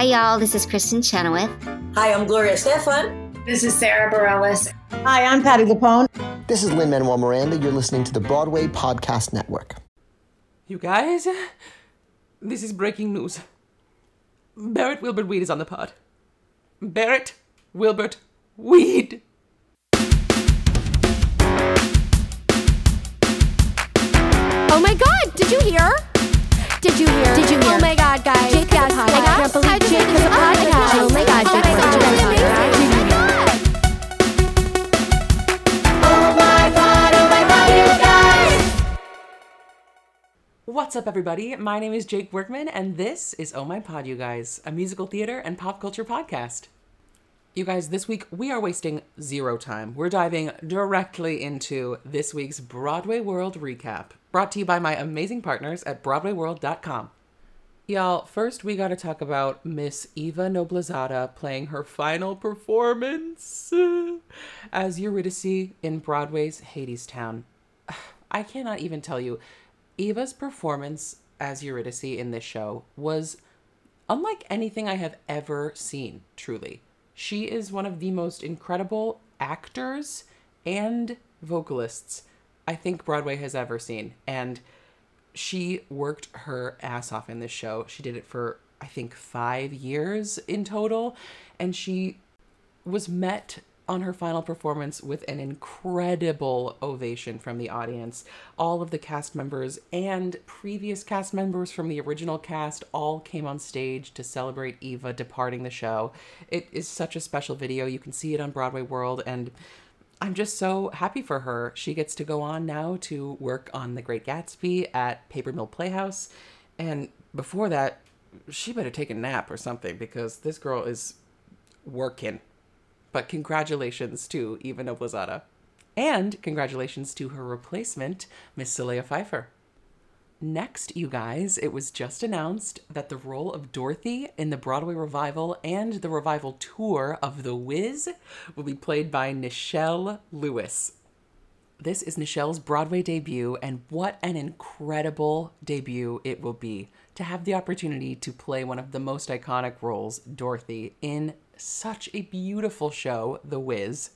Hi, y'all. This is Kristin Chenoweth. Hi, I'm Gloria Estefan. This is Sara Bareilles. Hi, I'm Patti LuPone. This is Lin Manuel Miranda. You're listening to the Broadway Podcast Network. You guys, this is breaking news. Barrett Wilbert Weed is on the pod. Barrett Wilbert Weed. Oh my god, did you hear? Did you hear? Did you hear? Oh my god, guys. Jake has a podcast. I can't believe Jake has a podcast. Oh my god, oh Jake has a podcast. Did you hear? Oh oh What's up, everybody? My name is Jake Workman, and this is Oh My Pod, you guys, a musical theater and pop culture podcast. You guys, this week we are wasting zero time. We're diving directly into this week's Broadway World recap, brought to you by my amazing partners at BroadwayWorld.com. Y'all, first we gotta talk about Miss Eva Noblezada playing her final performance as Eurydice in Broadway's Hadestown. I cannot even tell you, Eva's performance as Eurydice in this show was unlike anything I have ever seen, truly. She is one of the most incredible actors and vocalists I think Broadway has ever seen. And she worked her ass off in this show. She did it for, I think, five years in total. And she was met on her final performance with an incredible ovation from the audience. All of the cast members and previous cast members from the original cast all came on stage to celebrate Eva departing the show. It is such a special video. You can see it on Broadway World and I'm just so happy for her. She gets to go on now to work on The Great Gatsby at Paper Mill Playhouse. And before that, she better take a nap or something because this girl is working. But congratulations to Eva Noblezada. And congratulations to her replacement, Miss Solea Pfeiffer. Next, you guys, it was just announced that the role of Dorothy in the Broadway revival and the revival tour of The Wiz will be played by Nichelle Lewis. This is Nichelle's Broadway debut, and what an incredible debut it will be to have the opportunity to play one of the most iconic roles, Dorothy, in such a beautiful show, The Wiz.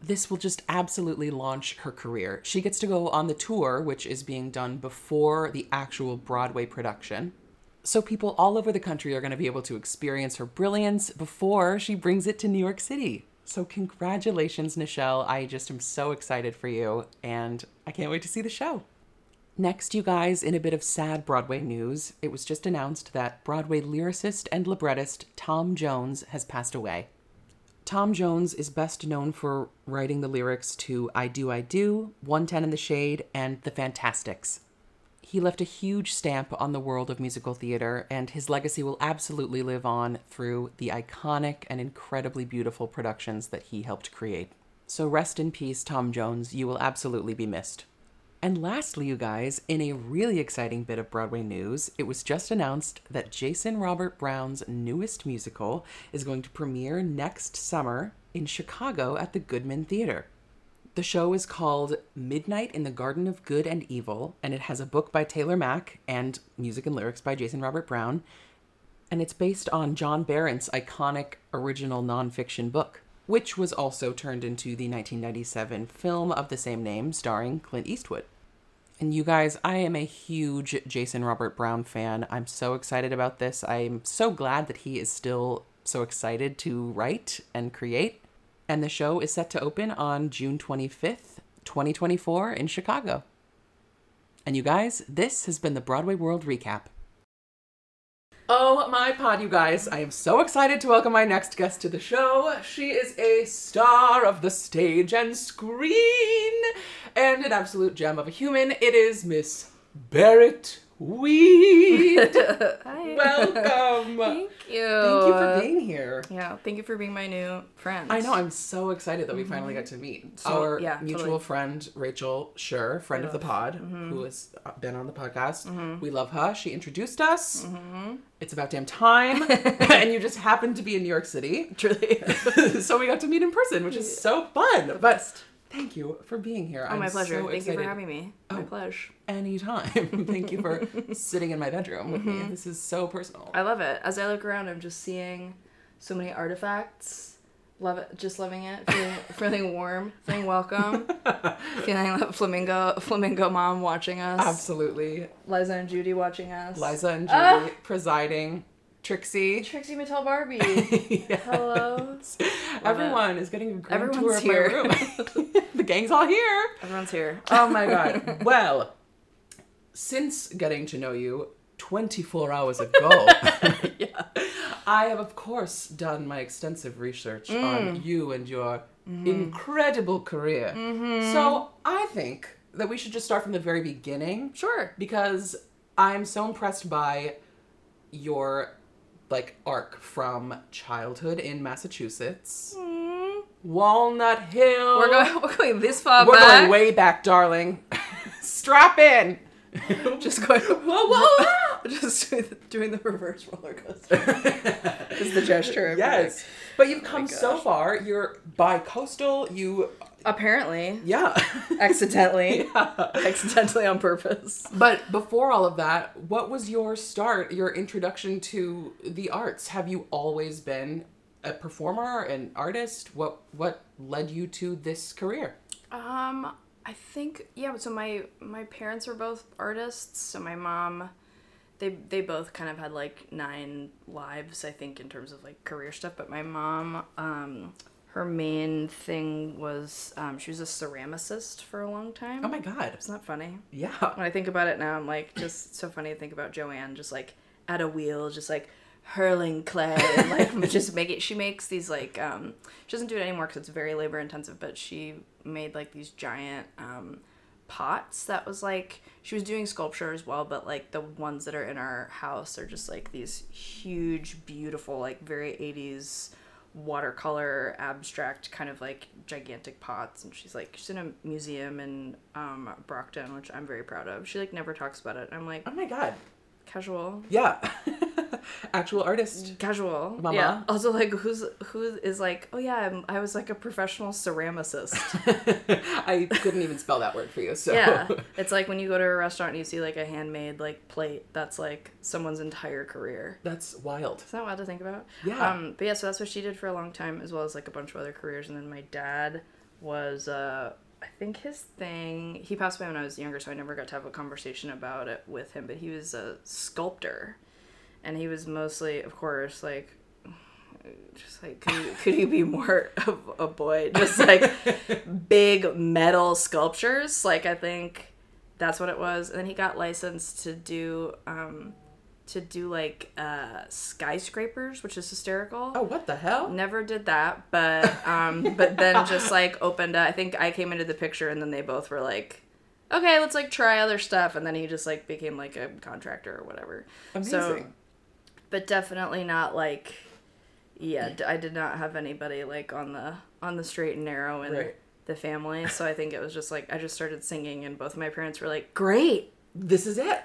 This will just absolutely launch her career. She gets to go on the tour, which is being done before the actual Broadway production. So people all over the country are going to be able to experience her brilliance before she brings it to New York City. So congratulations, Nichelle. I just am so excited for you, and I can't wait to see the show. Next, you guys, in a bit of sad Broadway news, it was just announced that Broadway lyricist and librettist Tom Jones has passed away. Tom Jones is best known for writing the lyrics to I Do, I Do, 110 in the Shade, and The Fantasticks. He left a huge stamp on the world of musical theater, and his legacy will absolutely live on through the iconic and incredibly beautiful productions that he helped create. So rest in peace, Tom Jones. You will absolutely be missed. And lastly, you guys, in a really exciting bit of Broadway news, it was just announced that Jason Robert Brown's newest musical is going to premiere next summer in Chicago at the Goodman Theater. The show is called Midnight in the Garden of Good and Evil, and it has a book by Taylor Mac and music and lyrics by Jason Robert Brown. And it's based on John Berendt's iconic original nonfiction book, which was also turned into the 1997 film of the same name starring Clint Eastwood. And you guys, I am a huge Jason Robert Brown fan. I'm so excited about this. I'm so glad that he is still so excited to write and create. And the show is set to open on June 25th, 2024, in Chicago. And you guys, this has been the Broadway World Recap. Oh my pod, you guys. I am so excited to welcome my next guest to the show. She is a star of the stage and screen and an absolute gem of a human. It is Miss Barrett Weed. Hi. Welcome. Thank you. Thank you for being here. Yeah, thank you for being my new friend. I know, I'm so excited that we finally mm-hmm. got to meet. Our yeah, mutual totally. friend, Rachel Schur, friend of the pod, mm-hmm. who has uh, been on the podcast. Mm-hmm. We love her. She introduced us. It's about damn time. and you just happened to be in New York City. Truly. so we got to meet in person, which is so fun. But thank you for being here. Oh, my I'm pleasure. so Thank you for having me. My pleasure. Anytime. thank you for sitting in my bedroom with Mm-hmm. me. This is so personal. I love it. As I look around, I'm just seeing so many artifacts. Love it. Just loving it. Feeling, feeling warm. Feeling welcome. feeling like flamingo, flamingo mom watching us. Absolutely. Liza and Judy watching us. Liza and Judy Ah! presiding. Trixie. Trixie Mattel Barbie. Hello. Everyone is getting a Everyone's tour here. of my room. the gang's all here. Everyone's here. Oh my god. Well, since getting to know you 24 hours ago, I have, of course, done my extensive research Mm. on you and your Mm-hmm. incredible career. So I think that we should just start from the very beginning Sure. because I'm so impressed by your like arc from childhood in Massachusetts. Walnut Hill. Mm. We're going, we're going this far We're back. going way back, darling. Strap in. just going whoa whoa whoa. just doing the, doing the reverse roller coaster is the gesture Yes. But you've come so far. You're bi-coastal. You, apparently yeah. accidentally accidentally on purpose but before all of that, what was your start, your introduction to the arts? Have you always been a performer, an artist? What what led you to this career? um i think yeah so my my parents were both artists so my mom they they both kind of had like nine lives i think in terms of like career stuff but my mom um her main thing was um, she was a ceramicist for a long time Oh my god. Isn't that funny? Yeah. When I think about it now, I'm like, just so funny to think about Joanne just like at a wheel, just like hurling clay, and, like just make it. She makes these like, um, she doesn't do it anymore because it's very labor intensive, but she made like these giant um, pots that was like, she was doing sculpture as well, but like the ones that are in our house are just like these huge, beautiful, like very 80s watercolor abstract kind of like gigantic pots and she's like she's in a museum in um brockton which i'm very proud of she like never talks about it i'm like Oh my god. Casual Yeah. Actual artist. casual Mama. yeah also like who's who is like oh yeah I'm, i was like a professional ceramicist I couldn't even spell that word for you. So yeah it's like when you go to a restaurant and you see like a handmade like plate that's like someone's entire career that's wild. Is that wild to think about? Yeah. Um, but yeah, so that's what she did for a long time, as well as like a bunch of other careers. And then my dad was, uh, I think his thing. He passed away when I was younger, so I never got to have a conversation about it with him. But he was a sculptor, and he was mostly, of course, like. Just like could you, could you be more of a boy? Just like big metal sculptures. Like I think that's what it was. And then he got licensed to do um, to do like uh, skyscrapers, which is hysterical. Oh, what the hell? Never did that, but um, but then just like opened. I think I came into the picture, and then they both were like, "Okay, let's like try other stuff." And then he just like became like a contractor or whatever. So, Amazing. but definitely not like, yeah, I did not have anybody like on the on the straight and narrow in Right. the family. So I think it was just like I just started singing, and both of my parents were like, "Great, This is it.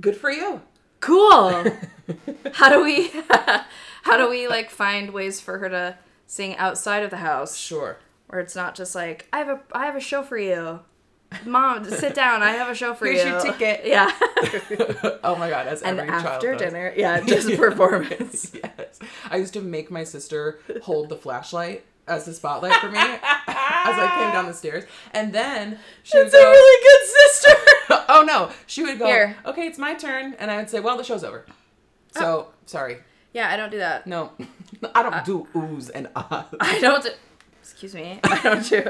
Good for you. Cool. How do we how do we like find ways for her to sing outside of the house? Sure. where it's not just like i have a i have a show for you. Mom sit down. I have a show for Here's you. your ticket. yeah. Oh my god, as and every child after does. dinner yeah just performance. Yes. I used to make my sister hold the flashlight as the spotlight for me as I came down the stairs. And then she would it's a really good sister Oh no. She would go, Here. Okay, it's my turn. And I would say, Well, the show's over. Oh. So sorry. yeah i don't do that No. I don't uh, do oohs and ahs. i don't do, excuse me i don't do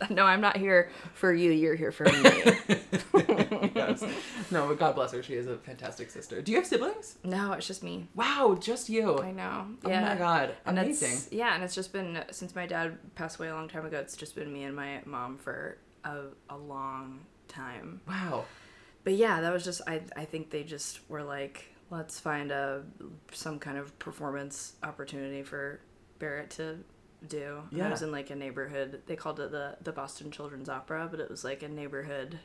no i'm not here for you you're here for me yes. No, but God bless her. She is a fantastic sister. Do you have siblings? no it's just me Wow, just you. i know Oh yeah my god. And Amazing. yeah, and it's just been since my dad passed away a long time ago. It's just been me and my mom for a, a long time. Wow. But yeah, that was just I I think they just were like, let's find a some kind of performance opportunity for Barrett to do. And I was in like a neighborhood. They called it the the Boston Children's Opera, but it was like a neighborhood.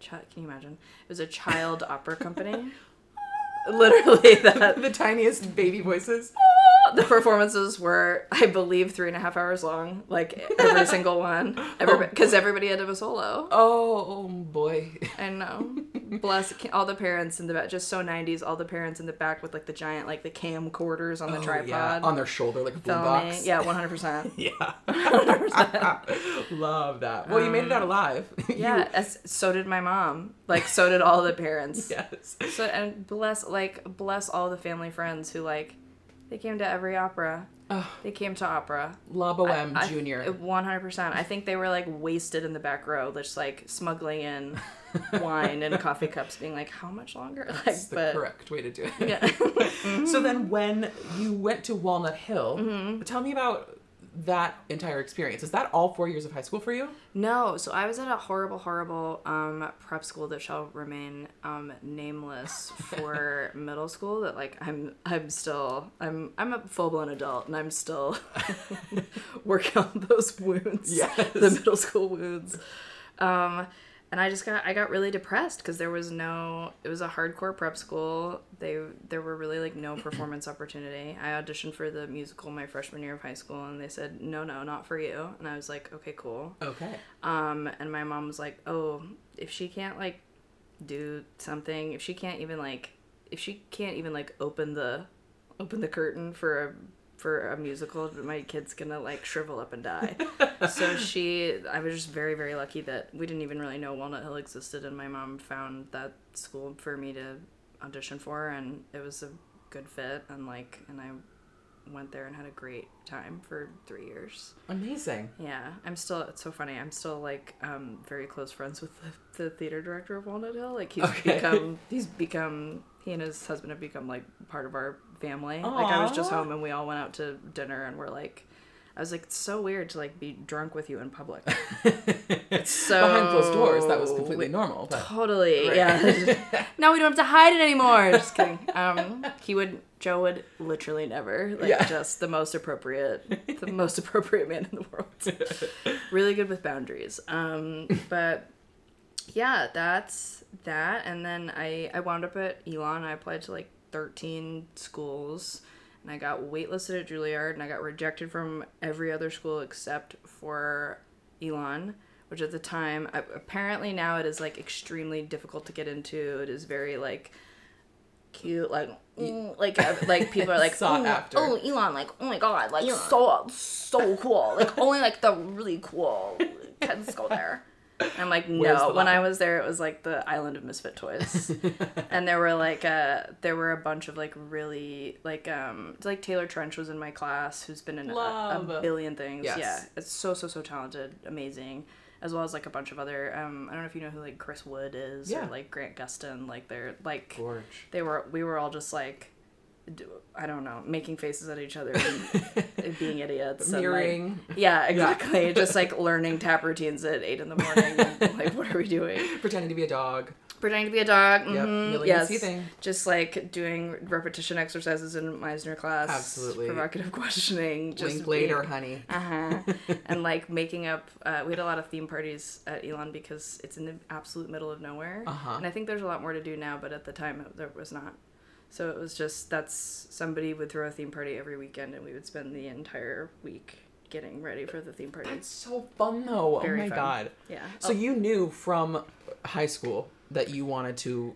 Chi- can you imagine? It was a child opera company. Literally that the tiniest baby voices. the performances were, I believe, three and a half hours long. Like every single one, because oh. everybody had to have a solo. Oh, oh, boy. I know. Bless all the parents in the back, just so '90s. All the parents in the back with like the giant, like the camcorders on the Oh, tripod, yeah. On their shoulder, like a boombox. Yeah, 100. percent Yeah. 100%. Love that. Well, you made it out um, alive. Yeah, as, so did my mom. Like, so did all the parents. yes. So and bless like bless all the family friends who like they came to every opera. They came to opera. La Boheme Junior. One hundred percent. I think they were like wasted in the back row, just like smuggling in wine and coffee cups, being like, "How much longer?" Like, That's the but correct way to do it. yeah. So then, when you went to Walnut Hill, Mm-hmm. tell me about that entire experience. Is that all four years of high school for you? no, so I was at a horrible, horrible um, prep school that shall remain um, nameless for middle school. That like I'm, I'm still, I'm, I'm a full blown adult, and I'm still working on those wounds. Yes. the middle school wounds. Um, and I just got I got really depressed because there was no it was a hardcore prep school. They there were really like no performance opportunity. I auditioned for the musical my freshman year of high school and they said no no not for you. And I was like okay cool. Okay. Um, and my mom was like oh if she can't like do something if she can't even like if she can't even like open the open the curtain for a for a musical but my kid's gonna like shrivel up and die so she i was just very very lucky that we didn't even really know walnut hill existed and my mom found that school for me to audition for and it was a good fit and like and i went there and had a great time for three years Amazing. yeah, I'm still. It's so funny. I'm still like um, very close friends with the, the theater director of Walnut Hill. Like he's Okay. become. He's become. He and his husband have become like part of our family. Like I was just home and we all went out to dinner and we're like. I was like, it's so weird to like be drunk with you in public. It's so Behind closed doors, that was completely normal. But Totally, yeah. now we don't have to hide it anymore. Just kidding. Um, he would, Joe would literally never. Like, Yeah. just the most appropriate, the most appropriate man in the world. really good with boundaries. Um, but yeah, that's that. And then I, I wound up at Elon. I applied to like 13 schools. And I got waitlisted at Juilliard, and I got rejected from every other school except for Elon, which at the time, a- apparently now it is like extremely difficult to get into. It is very like cute, like mm, like uh, like people are like Sought oh, after. oh Elon, like oh my god, like so so cool, like only like the really cool kids go there. I'm like, no. When I was there, it was like the island of misfit toys, and there were like uh there were a bunch of like really like um like Taylor Trensch was in my class, who's been in a, a billion things. Yes. Yeah, it's so so so talented, amazing, as well as like a bunch of other. Um, I don't know if you know who like Chris Wood is Yeah. or like Grant Gustin. Like they're like Gorge. they were we were all just like I don't know, making faces at each other and being idiots. and, like- yeah, exactly. just like learning tap routines at eight in the morning. and, like, what are we doing? Pretending to be a dog. Pretending to be a dog. Yep, mhm, Millie yes. Just like doing repetition exercises in Meisner class. Absolutely. Provocative questioning. Just Link later, being- honey. uh-huh. and like making up uh, we had a lot of theme parties at elon because it's in the absolute middle of nowhere Uh-huh. and i think there's a lot more to do now but at the time there was not so it was just that's somebody would throw a theme party every weekend and we would spend the entire week getting ready for the theme party It's so fun though. Very oh my fun. god. yeah So you knew from high school that you wanted to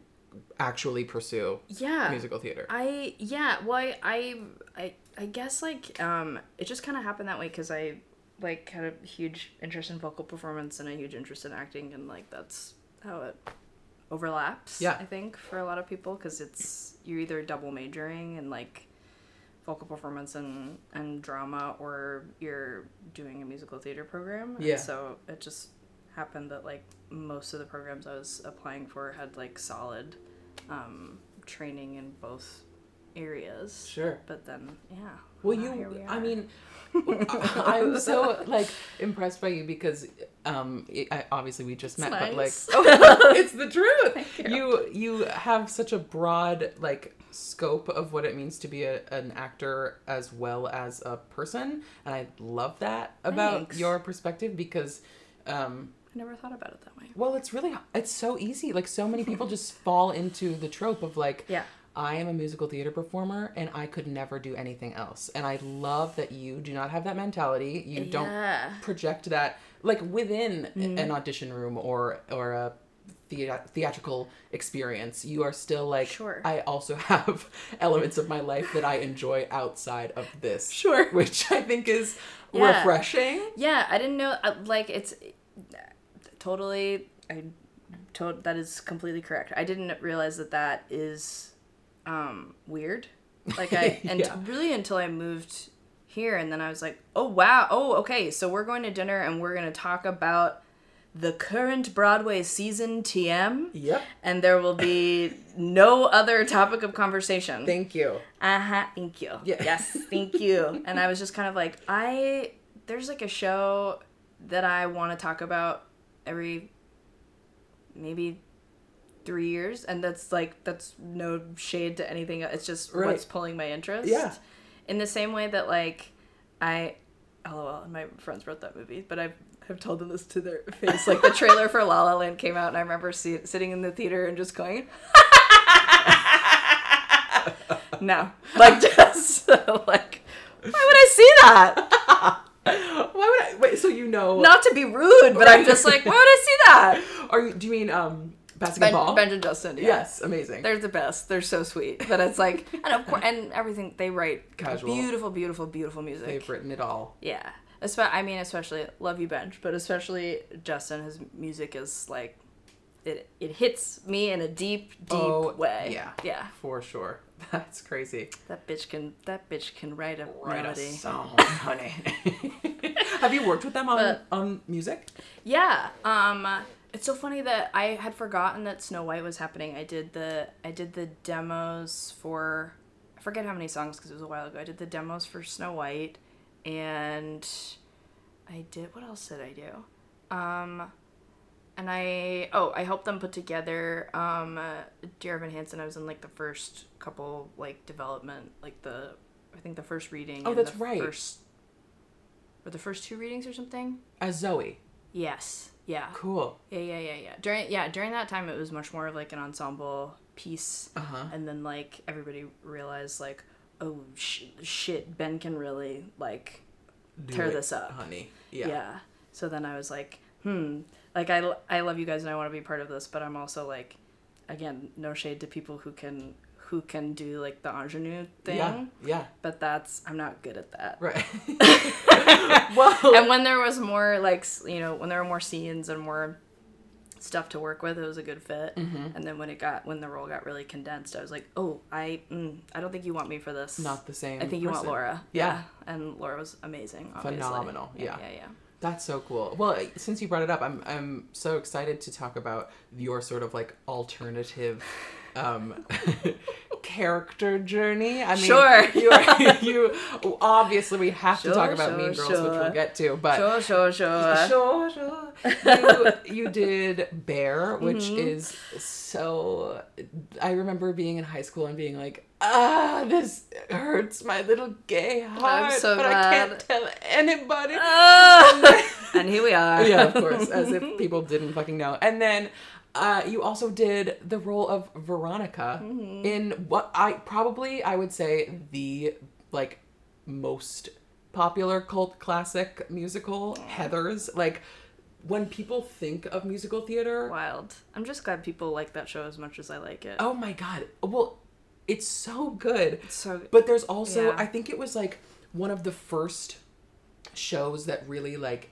actually pursue yeah musical theater. I yeah, well I I I, I guess like um it just kind of happened that way cuz I like had a huge interest in vocal performance and a huge interest in acting and like that's how it overlaps Yeah. I think for a lot of people cuz it's you're either double majoring in like vocal performance and and drama or you're doing a musical theater program Yeah. and so it just happened that like most of the programs I was applying for had like solid um, training in both areas. Sure. But then, yeah. Well, here you, we I mean, I'm so like impressed by you because, um, it, I, obviously we just met, but like, nice. it's the truth. you. you you have such a broad like scope of what it means to be a, an actor as well as a person, and I love that about Thanks. your perspective because. Um, I never thought about it that way. well, it's really it's so easy. Like so many people just fall into the trope of like, Yeah. I am a musical theater performer and I could never do anything else. And I love that you do not have that mentality. You Yeah. don't project that like within an audition room or or a thea- theatrical experience. You are still like Sure. I also have elements of my life that I enjoy outside of this. Sure. Which I think is Yeah. refreshing. Yeah, I didn't know. uh, Like it's totally. I told that is completely correct. I didn't realize that that is um, weird. Like I and Yeah. really until I moved here, and then I was like, oh wow, oh okay, so we're going to dinner and we're going to talk about the current Broadway season TM. Yep. And there will be no other topic of conversation. Thank you. Uh huh. Thank you. Yeah. Yes. Thank you. and I was just kind of like, I there's like a show that I want to talk about every maybe three years, and that's like that's no shade to anything. It's just Right. what's pulling my interest. Yeah. In the same way that like I, lol, my friends wrote that movie, but I've have told them this to their face. Like the trailer for La La Land came out, and I remember see, sitting in the theater and just going. no, like just like, why would I see that? Why would I wait? So you know? Not to be rude, but I'm just like, why would I see that? Are you? Do you mean um Ben, basketball? Benj and Justin, yeah. Yes, amazing. They're the best. They're so sweet. But it's like, and of course, and everything they write Casual. beautiful, beautiful, beautiful music. They've written it all. Yeah. Espe- I mean, especially love you, Benj, but especially Justin. His music is like, it it hits me in a deep, deep Oh, way. yeah. yeah. For sure. That's crazy. That bitch can that bitch can write a Write melody. a song, honey. Have you worked with them on But- on music? Yeah. Um it's so funny that I had forgotten that Snow White was happening. I did the I did the demos for I forget how many songs because it was a while ago. I did the demos for Snow White and I did what else did I do? Um and I oh, I helped them put together um uh, Dear Evan Hansen. I was in like the first couple like development like the I think the first reading Oh, and that's the right. First or the first two readings or something? As Zoe. Yes. Yeah. Cool. Yeah, yeah, yeah, yeah. During yeah, during that time it was much more of like an ensemble piece. Uh-huh. And then like everybody realized like, oh sh- shit, Ben can really like Do tear it, this up. honey. Yeah. Yeah. So then I was like, hmm, like I I love you guys and I want to be part of this, but I'm also like again, no shade to people who can who can do like the ingenue thing. Yeah. Yeah. But that's I'm not good at that. Right. well. and when there was more like you know when there were more scenes and more stuff to work with it was a good fit Mm-hmm. and then when it got when the role got really condensed i was like oh i mm, i don't think you want me for this Not the same i think you want person. laura Yeah. and laura was amazing obviously. Phenomenal, yeah yeah. yeah yeah That's so cool. Well, since you brought it up, I'm I'm so excited to talk about your sort of like alternative um character journey. I mean, Sure. you, are, you obviously we have to talk about sure, Mean Girls, which we'll get to, but sure sure sure sure, sure. You, you did Bare, which Mm-hmm. is so. I remember being in high school and being like, ah, this hurts my little gay heart, so but I can't tell anybody. Ah! and here we are yeah, of course, as if people didn't fucking know. And then uh, you also did the role of Veronica Mm-hmm. in what I probably I would say the like most popular cult classic musical, Heathers. Like when people think of musical theater, wild i'm just glad people like that show as much as i like it oh my god, well, it's so good. so But there's also Yeah. I think it was like one of the first shows that really like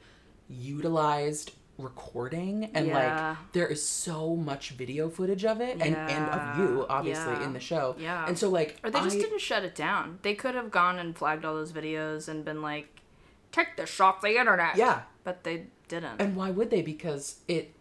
utilized recording and Yeah. like there is so much video footage of it and and of you obviously Yeah. in the show. Yeah. And so like Or they just I- didn't shut it down. They could have gone and flagged all those videos and been like, take this off the internet. Yeah. But they didn't. And why would they? Because it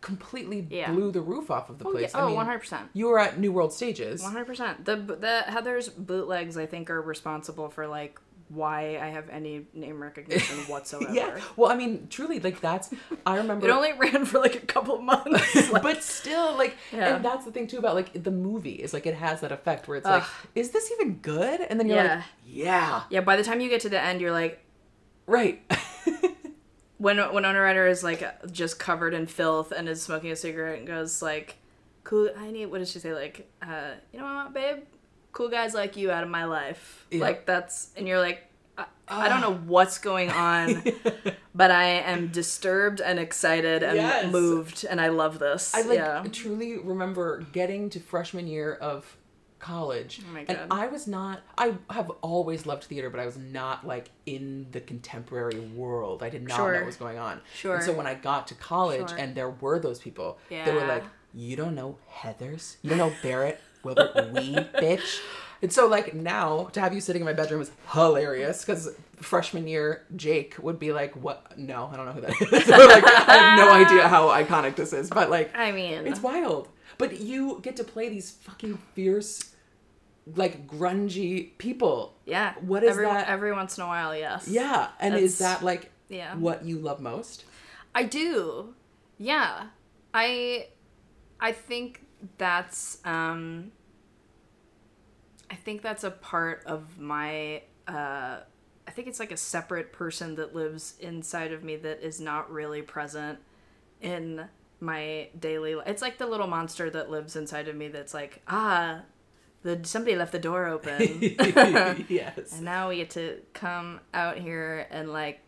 completely Yeah. blew the roof off of the oh, yeah. place. oh I mean, 100%. You were at New World Stages. 100%. The, the Heathers bootlegs, I think, are responsible for, like, why I have any name recognition whatsoever. Yeah. Well, I mean, truly, like that's. I remember. It only ran for, like, a couple months. Like, but still, like, Yeah. and that's the thing too about like the movie is like it has that effect where it's like, is this even good? And then you're Yeah. like, yeah, yeah, by the time you get to the end, you're like, right. when when Winona Ryder is, like, just covered in filth and is smoking a cigarette and goes, like, cool. I need. What does she say? Like, uh, you know what, babe? Cool guys like you out of my life. Yeah. Like that's, and you're like, I, I don't know ah. what's going on, but I am disturbed and excited and Yes. moved, and I love this. I like yeah. truly remember getting to freshman year of college. Oh my And I was not I have always loved theater, but I was not like in the contemporary world. I did not know what was going on. Sure. And so when I got to college Sure. and there were those people, yeah. they were like, You don't know Heathers? You don't know Barrett Wilbert Weed, bitch? And so like now to have you sitting in my bedroom is hilarious because freshman year Jake would be like, What no, I don't know who that is. like I have no idea how iconic this is. But like I mean, it's wild. But you get to play these fucking fierce, like grungy people. yeah. What is every, that? Every once in a while, yes. Yeah. And is that like yeah. what you love most? I do. Yeah. I I think that's um I think that's a part of my uh I think it's like a separate person that lives inside of me that is not really present in my daily life. It's like the little monster that lives inside of me that's like, ah, the somebody left the door open. yes. And now we get to come out here and like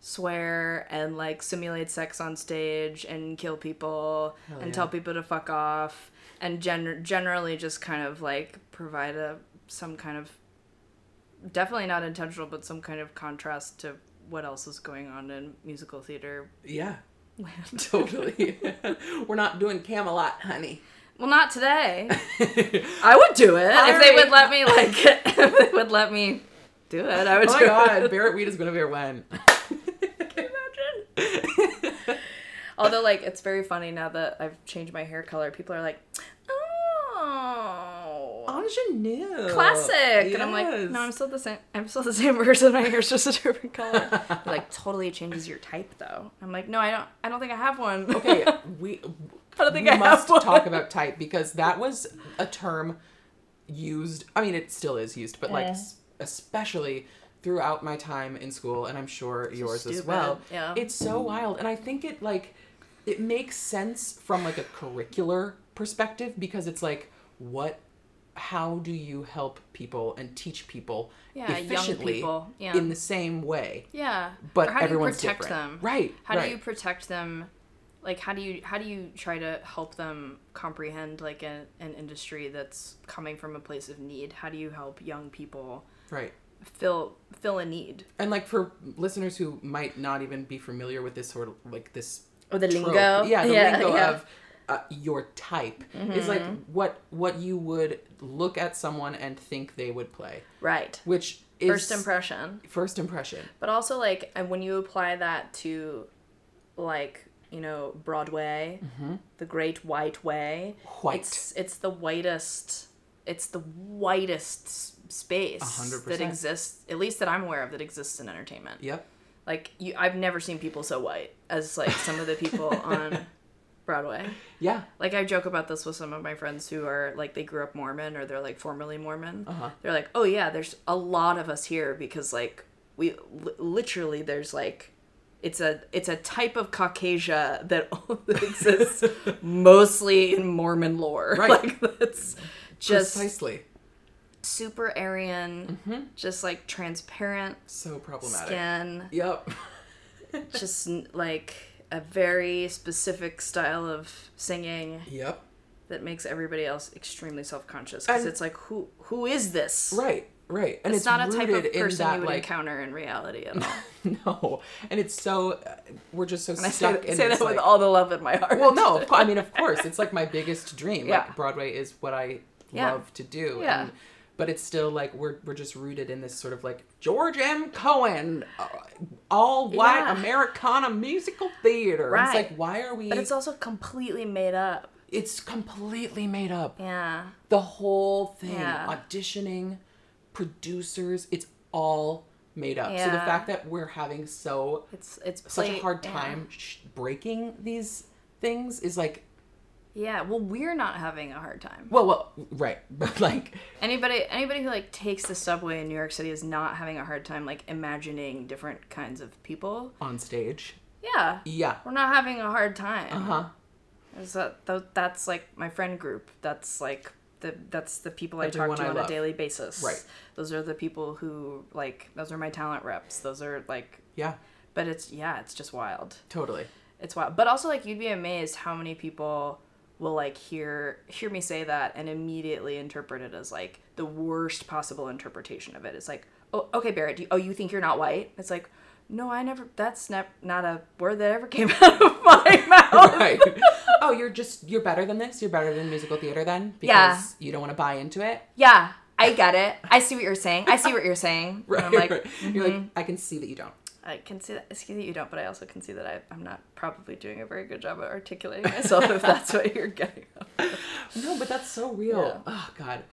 swear and like simulate sex on stage and kill people and yeah. tell people to fuck off and gen- generally just kind of like provide a some kind of definitely not intentional but some kind of contrast to what else is going on in musical theater Yeah. land. Totally. We're not doing Camelot, honey. well, not today. I would do it if they would let me like if they would let me do it. I would Oh my god, it. Barrett Weed is gonna be our when. Can you imagine although, like, it's very funny now that I've changed my hair color. People are like, "Oh, Ingenue. classic," and I'm like, "No, I'm still the same. I'm still the same person. My hair's just a different color." Like, totally changes your type, though. I'm like, "No, I don't. I don't think I have one." Okay, we I don't think we I must have one. talk about type because that was a term used. I mean, it still is used, but like especially throughout my time in school, and I'm sure yours as well. yeah. It's so wild, and I think it like it makes sense from like a curricular perspective because it's like what. How do you help people and teach people Yeah, young efficiently people, yeah. in the same way? Yeah, But Or how everyone's do you protect different. them? Right, How right. do you protect them? Like, how do you how do you try to help them comprehend like a, an industry that's coming from a place of need? How do you help young people Right. fill fill a need? And like for listeners who might not even be familiar with this sort of like this Or the trope, lingo. yeah, the Yeah, lingo yeah. of uh, your type is like what what you would look at someone and think they would play, Right. which is First impression. First impression. But also like and when you apply that to like, you know, Broadway, the great white way. White. It's it's the whitest it's the whitest space hundred that exists at least that I'm aware of that exists in entertainment. Yep. Like you I've never seen people so white as like some of the people on Broadway. Yeah. Like I joke about this with some of my friends who are like they grew up Mormon or they're like formerly Mormon. Uh-huh. They're like, "Oh yeah, there's a lot of us here because like we li- literally there's like it's a it's a type of Caucasia that exists mostly in Mormon lore. Right. Like that's just Precisely. super Aryan, just like transparent So problematic. skin, Yep. just like a very specific style of singing Yep. that makes everybody else extremely self-conscious because it's like who who is this Right. Right. And it's, it's, not a type of person that you would like encounter in reality at all no, and it's so uh, we're just so and i say, stuck in say that like, with all the love in my heart well no i mean of course it's like my biggest dream Yeah. like broadway is what i Yeah. love to do Yeah. and, but it's still like we're, we're just rooted in this sort of like george m cohan uh, all white Yeah. americana musical theater And it's Right. like why are we but it's also completely made up it's completely made up yeah the whole thing Yeah. auditioning producers it's all made up Yeah. so the fact that we're having so it's it's such a hard time sh- breaking these things is like yeah well we're not having a hard time well well right but like anybody anybody who like takes the subway in new york city is not having a hard time like imagining different kinds of people on stage yeah yeah we're not having a hard time uh-huh Is that tho- that's like my friend group. That's like the that's the people I talk to I on love. a daily basis. Right. Those are the people who like those are my talent reps. Those are like Yeah, but it's yeah, it's just wild. totally. It's wild. But also like you'd be amazed how many people will like hear hear me say that and immediately interpret it as like the worst possible interpretation of it. It's like, "Oh, okay, Barrett, do you, oh you think you're not white?" It's like, "No, I never that's ne- not a word that ever came out of my mouth." Right. oh, you're just you're better than this. You're better than musical theater then because Yeah. you don't want to buy into it. Yeah, I get it. I see what you're saying. I see what you're saying. Right. And I'm like, right. You're like mm-hmm. I can see that you don't. I can see that. See that you don't, but I also can see that I, I'm not probably doing a very good job at articulating myself. if that's what you're getting. At. No, but that's so real. Yeah. Oh God.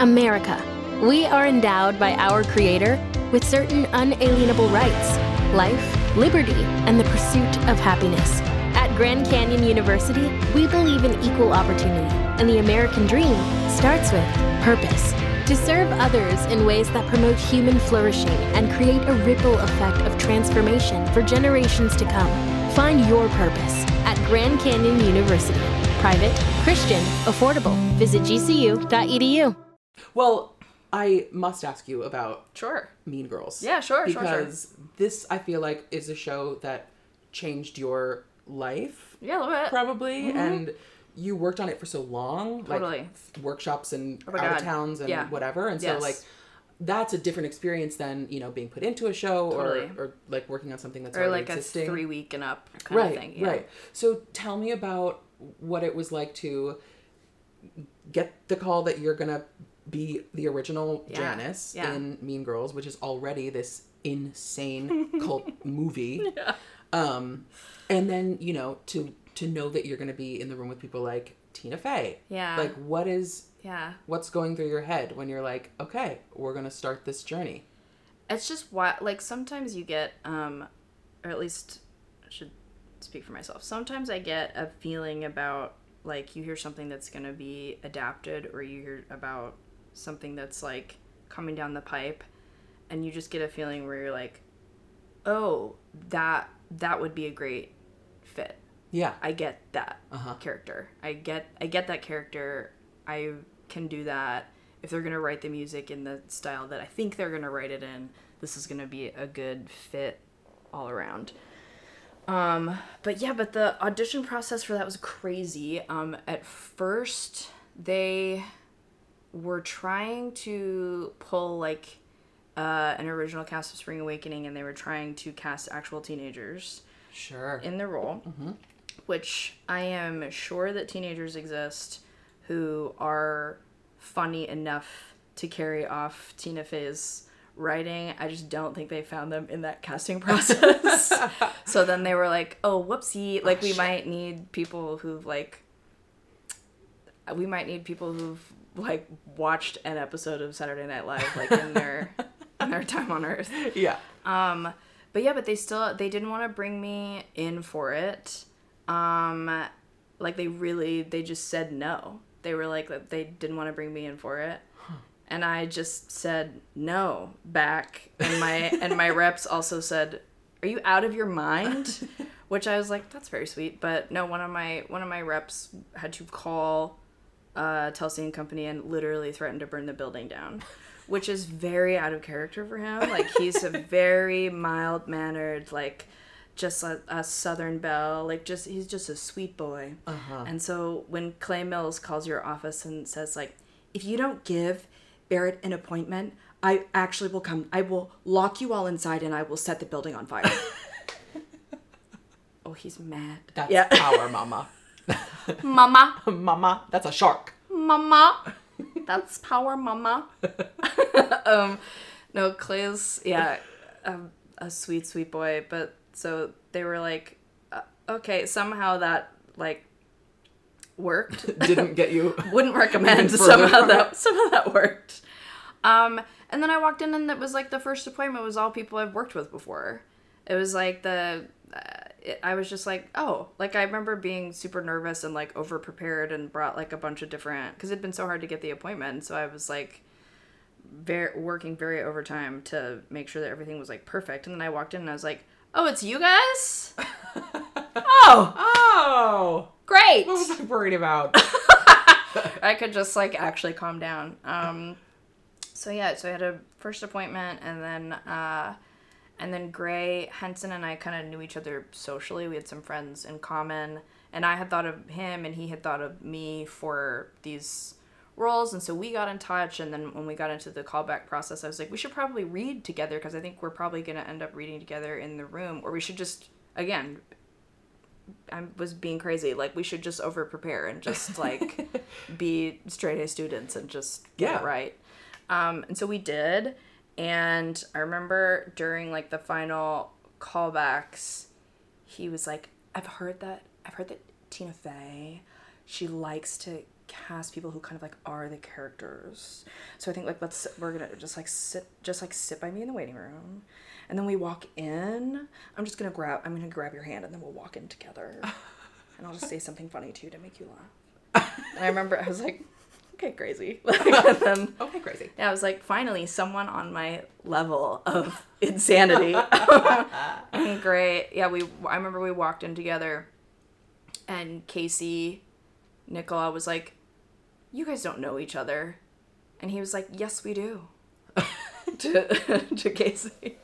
America. We are endowed by our Creator with certain unalienable rights life, liberty, and the pursuit of happiness. At Grand Canyon University, we believe in equal opportunity, and the American dream starts with purpose. To serve others in ways that promote human flourishing and create a ripple effect of transformation for generations to come. Find your purpose at Grand Canyon University. Private, Christian, affordable. Visit gcu.edu. Well, I must ask you about Sure. Mean Girls. Yeah, sure, sure, sure. Because this, I feel like, is a show that changed your life, Yeah, a little bit. probably, and you worked on it for so long, Mm-hmm. Totally. like workshops and Oh out of towns and Yeah. whatever, and so Yes. like. That's a different experience than you know being put into a show Totally. or, or like working on something that's Or already like a three week and up kind right, of thing. Yeah. right. So tell me about what it was like to get the call that you're gonna be the original Yeah, Janis yeah. in Mean Girls, which is already this insane cult movie. Um, and then you know to to know that you're gonna be in the room with people like Tina Fey. Yeah. Like what is Yeah. what's going through your head when you're like, okay, we're gonna start this journey. It's just why, like, sometimes you get, um, or at least I should speak for myself. Sometimes I get a feeling about, like, you hear something that's going to be adapted, or you hear about something that's, like, coming down the pipe, and you just get a feeling where you're like, oh, that, that would be a great fit. Yeah. I get that Uh-huh. character. I get I get that character. I can do that. If they're gonna write the music in the style that I think they're gonna write it in, this is gonna be a good fit all around. Um, but yeah, but the audition process for that was crazy. Um, at first, they were trying to pull like uh, an original cast of Spring Awakening, and they were trying to cast actual teenagers Sure. in the role, which I am sure that teenagers exist who are funny enough to carry off Tina Fey's writing. I just don't think they found them in that casting process. so then they were like, "Oh, whoopsie! Like we might need people who've like, we might need people who've like watched an episode of Saturday Night Live like in their in their time on Earth." yeah. Um, but yeah, but they still they didn't want to bring me in for it. Um, like they really they just said no. They were like that they didn't want to bring me in for it. And I just said no back and my and my reps also said, "Are you out of your mind?" Which I was like, "That's very sweet." But no, one of my one of my reps had to call uh, Telsey and Company and literally threatened to burn the building down, which is very out of character for him. Like he's a very mild mannered, like just a, a Southern belle. Like just he's just a sweet boy. And so when Clay Mills calls your office and says like, if you don't give Barrett an appointment, I actually will come. I will lock you all inside and I will set the building on fire. oh, he's mad. That's yeah, power, mama. mama. mama, that's a shark. mama that's power mama um no clay's yeah um, a sweet sweet boy but so they were like uh, okay somehow that like worked. Didn't get you. Wouldn't recommend. Somehow that some of that worked. Um, and then I walked in, and it was like the first appointment was all people I've worked with before. It was like the. Uh, it, I was just like, oh, like I remember being super nervous and like over prepared and brought like a bunch of different because it'd been so hard to get the appointment. So I was like, very working very overtime to make sure that everything was like perfect. And then I walked in and I was like, oh, it's you guys. oh, Oh, great. what was I worried about? I could just like actually calm down. Um, so yeah, so I had a first appointment, and then uh, and then Gray Henson and I kind of knew each other socially. We had some friends in common, and I had thought of him, and he had thought of me for these roles, and so we got in touch. And then when we got into the callback process, I was like, we should probably read together because I think we're probably gonna end up reading together in the room, or we should just again I was being crazy. Like we should just over prepare and just like be straight A students and just get Yeah. it right. Um, and so we did. And I remember during like the final callbacks, he was like, "I've heard that. I've heard that Tina Fey, she likes to cast people who kind of like are the characters. So I think like let's we're gonna just like sit just like sit by me in the waiting room." And then we walk in. I'm just gonna grab. I'm gonna grab your hand, and then we'll walk in together. and I'll just say something funny to you to make you laugh. And I remember I was like, okay, crazy. then okay, crazy. yeah, I was like, finally, someone on my level of insanity. great. Yeah, we. I remember we walked in together, and Casey, Nicholaw was like, "You guys don't know each other," and he was like, "Yes, we do." to to Casey,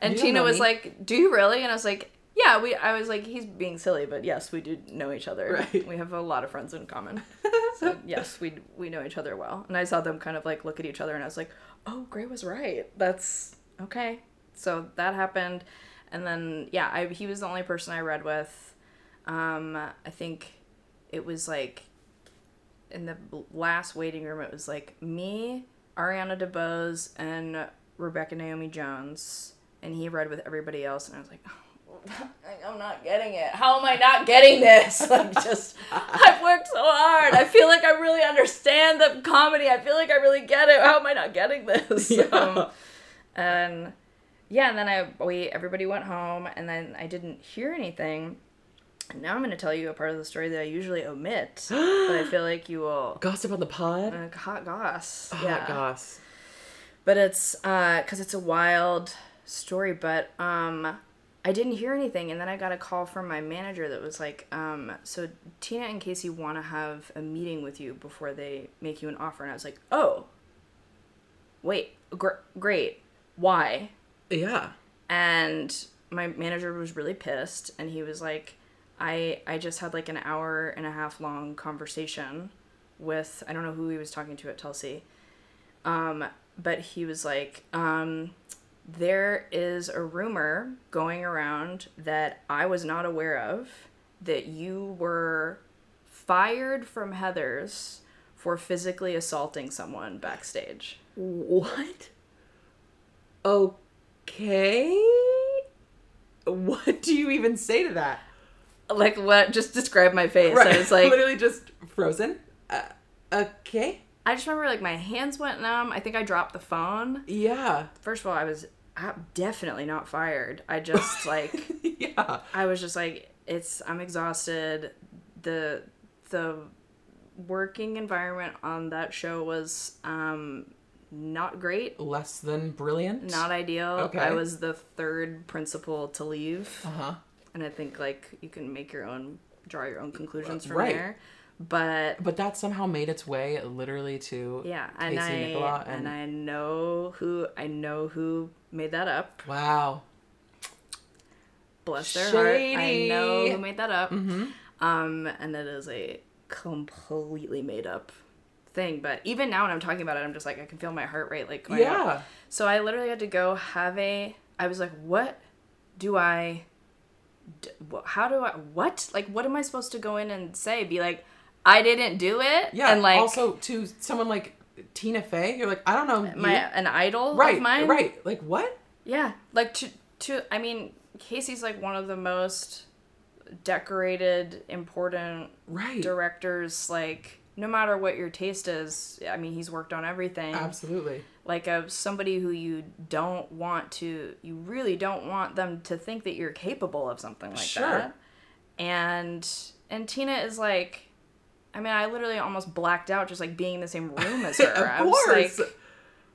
and You Tina was like, "Do you really?" And I was like, "Yeah." We. I was like, "He's being silly, but yes, we do know each other. Right. We have a lot of friends in common." so yes, we we know each other well. And I saw them kind of like look at each other, and I was like, "Oh, Gray was right. That's okay." So that happened, and then yeah, I he was the only person I read with. Um, I think it was like in the last waiting room. It was like me, Ariana DeBose, and Rebecca Naomi Jones, and he read with everybody else, and I was like. I'm not getting it. How am I not getting this? Like, just I've worked so hard. I feel like I really understand the comedy. I feel like I really get it. How am I not getting this? Um, and yeah, and then I we everybody went home, and then I didn't hear anything. And now I'm going to tell you a part of the story that I usually omit, but I feel like you will. Gossip on the pod. Uh, hot goss. Hot yeah. goss. But it's uh, cause it's a wild story. But um, I didn't hear anything, and then I got a call from my manager that was like, um, "So Tina and Casey want to have a meeting with you before they make you an offer." And I was like, "Oh, wait, gr- great, why?" Yeah. and my manager was really pissed and he was like i i just had like an hour and a half long conversation with i don't know who he was talking to at Telsey um but he was like um there is a rumor going around that i was not aware of that you were fired from heathers for physically assaulting someone backstage What? Okay. What do you even say to that? like what just describe my face i was like literally just frozen. Uh, okay. I just remember like my hands went numb. I think I dropped the phone. Yeah. First of all, I was uh, definitely not fired. I just like Yeah. I was just like it's I'm exhausted. The the working environment on that show was um not great, Less than brilliant. not ideal. Okay. I was the third principal to leave. Uh huh. And I think like you can make your own draw your own conclusions from Right. there. But But that somehow made its way literally to yeah, and Casey I Nicholaw and and, I know who I know who made that up. wow. bless their heart. I know who made that up. Mm-hmm. Um, and that is a completely made up thing. But even now, when I'm talking about it, I'm just like I can feel my heart rate like going up. Yeah. So I literally had to go have a. I was like, what do I? How do I? What? Like, what am I supposed to go in and say? Be like, I didn't do it. Yeah. And like, also to someone like Tina Fey, you're like, I don't know. my you. an idol right. of mine. Right. Like what? Yeah, like to to I mean, Casey's like one of the most decorated, important Right. directors. Like, no matter what your taste is, I mean, he's worked on everything. Absolutely. Like, a somebody who you don't want to, you really don't want them to think that you're capable of something like Sure. that. And and Tina is like, I mean, I literally almost blacked out just like being in the same room as her. Of I was course. like,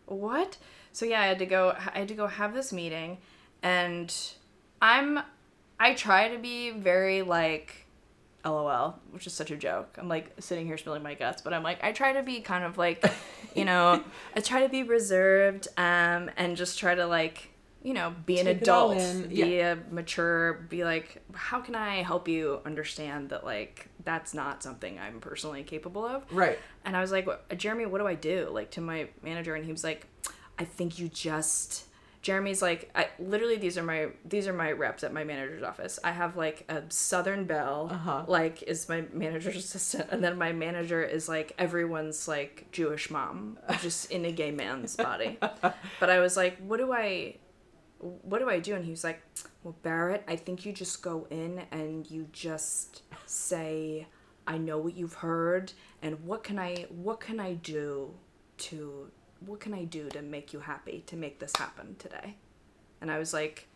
what? So yeah, I had to go. I had to go have this meeting, and I'm. I try to be very like, lol, which is such a joke. I'm like sitting here spilling my guts, but I'm like I try to be kind of like, you know, I try to be reserved, um, and just try to like. You know, be an Take all adult, be yeah. a mature, be like, how can I help you understand that like that's not something I'm personally capable of? Right. And I was like, Jeremy, what do I do? Like to my manager, and he was like, I think you just. Jeremy's like, I literally these are my these are my reps at my manager's office. I have like a Southern Belle, Uh-huh. like is my manager's assistant, and then my manager is like everyone's like Jewish mom, just in a gay man's body. But I was like, what do I, what do I do? And he was like, well, Barrett, I think you just go in and you just say, I know what you've heard, and what can I, what can I do to, what can I do to make you happy, to make this happen today? And I was like,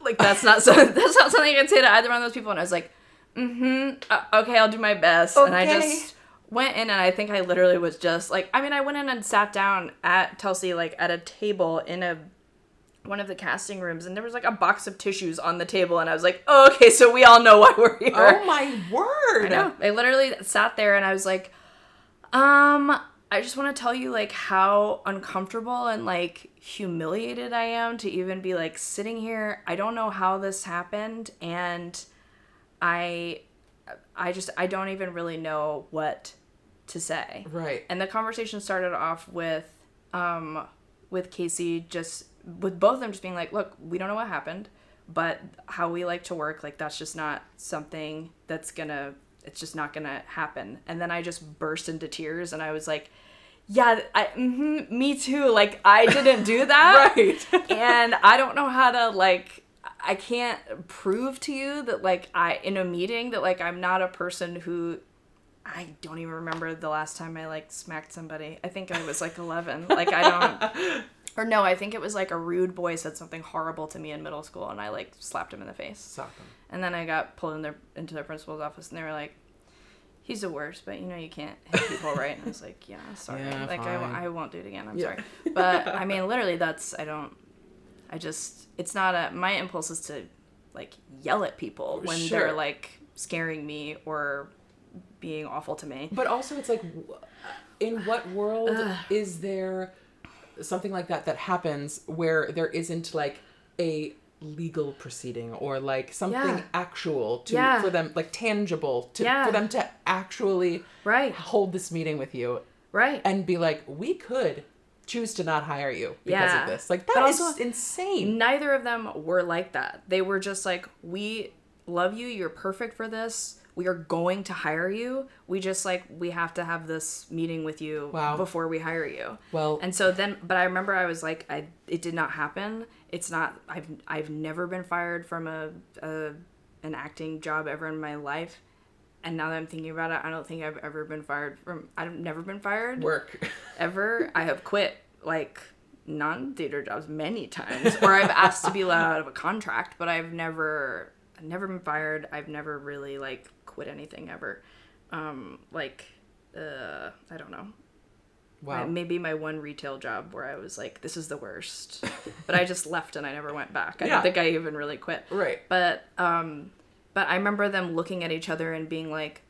like that's not so, that's not something I can say to either one of those people. And I was like, mm-hmm, uh, okay, I'll do my best. And I just went in and I think I literally was just like, I mean, I went in and sat down at Telsey, like at a table in a one of the casting rooms and there was like a box of tissues on the table and I was like, oh, okay, so we all know why we're here. Oh my word. I know. I literally sat there and I was like, um, I just want to tell you like how uncomfortable and like humiliated I am to even be like sitting here. I don't know how this happened and I I just I don't even really know what to say. Right. And the conversation started off with um with Casey just with both of them just being like, "Look, we don't know what happened, but how we like to work, like that's just not something that's to it's just not to happen." And then I just burst into tears and I was like, "Yeah, I mhm, me too. Like I didn't do that." Right. and I don't know how to like I can't prove to you that like I in a meeting that like I'm not a person who I don't even remember the last time I like smacked somebody. I think I was like 11. Like I don't or no, I think it was like a rude boy said something horrible to me in middle school and I like slapped him in the face. Stop them. And then I got pulled in their into their principal's office and they were like He's the worst, but you know you can't hit people, right? And I was like, yeah, sorry. Yeah, like I. I won't do it again. I'm Yeah. sorry. But I mean, literally, that's I don't. I just it's not a my impulse is to like yell at people oh, when Sure. they're like scaring me or being awful to me. But also, it's like, in what world is there something like that that happens where there isn't like a legal proceeding or like something Yeah. actual to Yeah. for them like tangible to Yeah. for them to actually Right. hold this meeting with you Right. and be like we could choose to not hire you because of this like But that is also- insane Neither of them were like that. They were just like, we love you. You're perfect for this. We are going to hire you. We just like we have to have this meeting with you Wow. before we hire you. Well- and so then, but I remember I was like, I it did not happen. It's not. I've I've never been fired from a, a an acting job ever in my life. And now that I'm thinking about it, I don't think I've ever been fired from. I've never been fired work ever. I have quit like non-theater jobs many times, or I've asked to be let out of a contract, but I've never, I've never been fired. I've never really like quit anything ever. Um, like, uh, I don't know. wow Maybe my one retail job where I was like, this is the worst, but I just left and I never went back. I Yeah. don't think I even really quit. right But um but I remember them looking at each other and being like,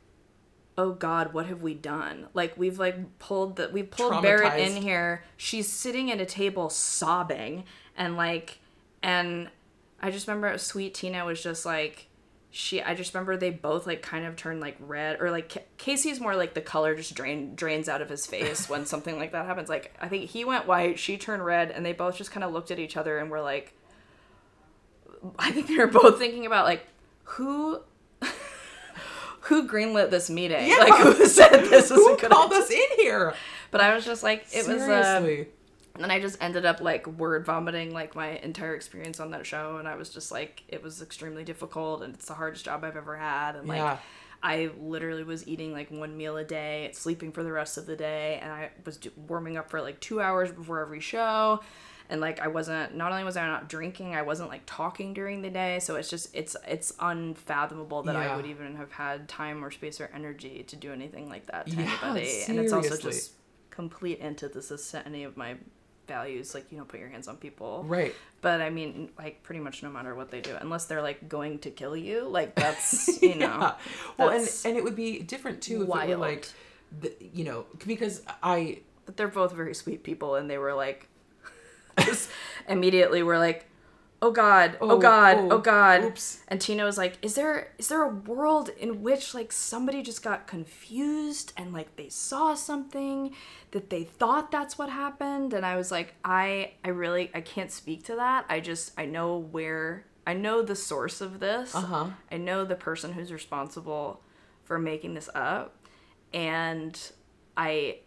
"Oh god, what have we done?" Like we've like pulled the we pulled Barrett in here. She's sitting at a table sobbing and like and I just remember sweet Tina was just like she I just remember they both like kind of turned like red or like Ca- Casey's more like the color just drain drains out of his face when something like that happens. Like I think he went white, she turned red and they both just kind of looked at each other and were like I think they were both thinking about like who who greenlit this meeting? Yeah. Like who said this was who a good called idea? us in here But I was just like it was uh, seriously And then I just ended up like word vomiting like my entire experience on that show, and I was just like, it was extremely difficult, and it's the hardest job I've ever had, and like. Yeah. I literally was eating like one meal a day, sleeping for the rest of the day, and I was do- warming up for like two hours before every show. And like I wasn't not only was I not drinking, I wasn't like talking during the day. So it's just it's it's unfathomable that Yeah. I would even have had time or space or energy to do anything like that to Yeah, anybody. And it's also just complete antithesis to any of my values. Like you don't put your hands on people, Right. But I mean, like pretty much no matter what they do, unless they're like going to kill you, like that's you know. Yeah. Well, and and it would be different too if it were like, the, you know, because I but they're both very sweet people and they were like immediately were like oh god oh, Oh, god oh, oh, god. oops. and tina was like is there is there a world in which like somebody just got confused and like they saw something that they thought that's what happened? And i was like i i really i can't speak to that. I just i know where i know the source of this. Uh-huh. i know the person who's responsible for making this up. And i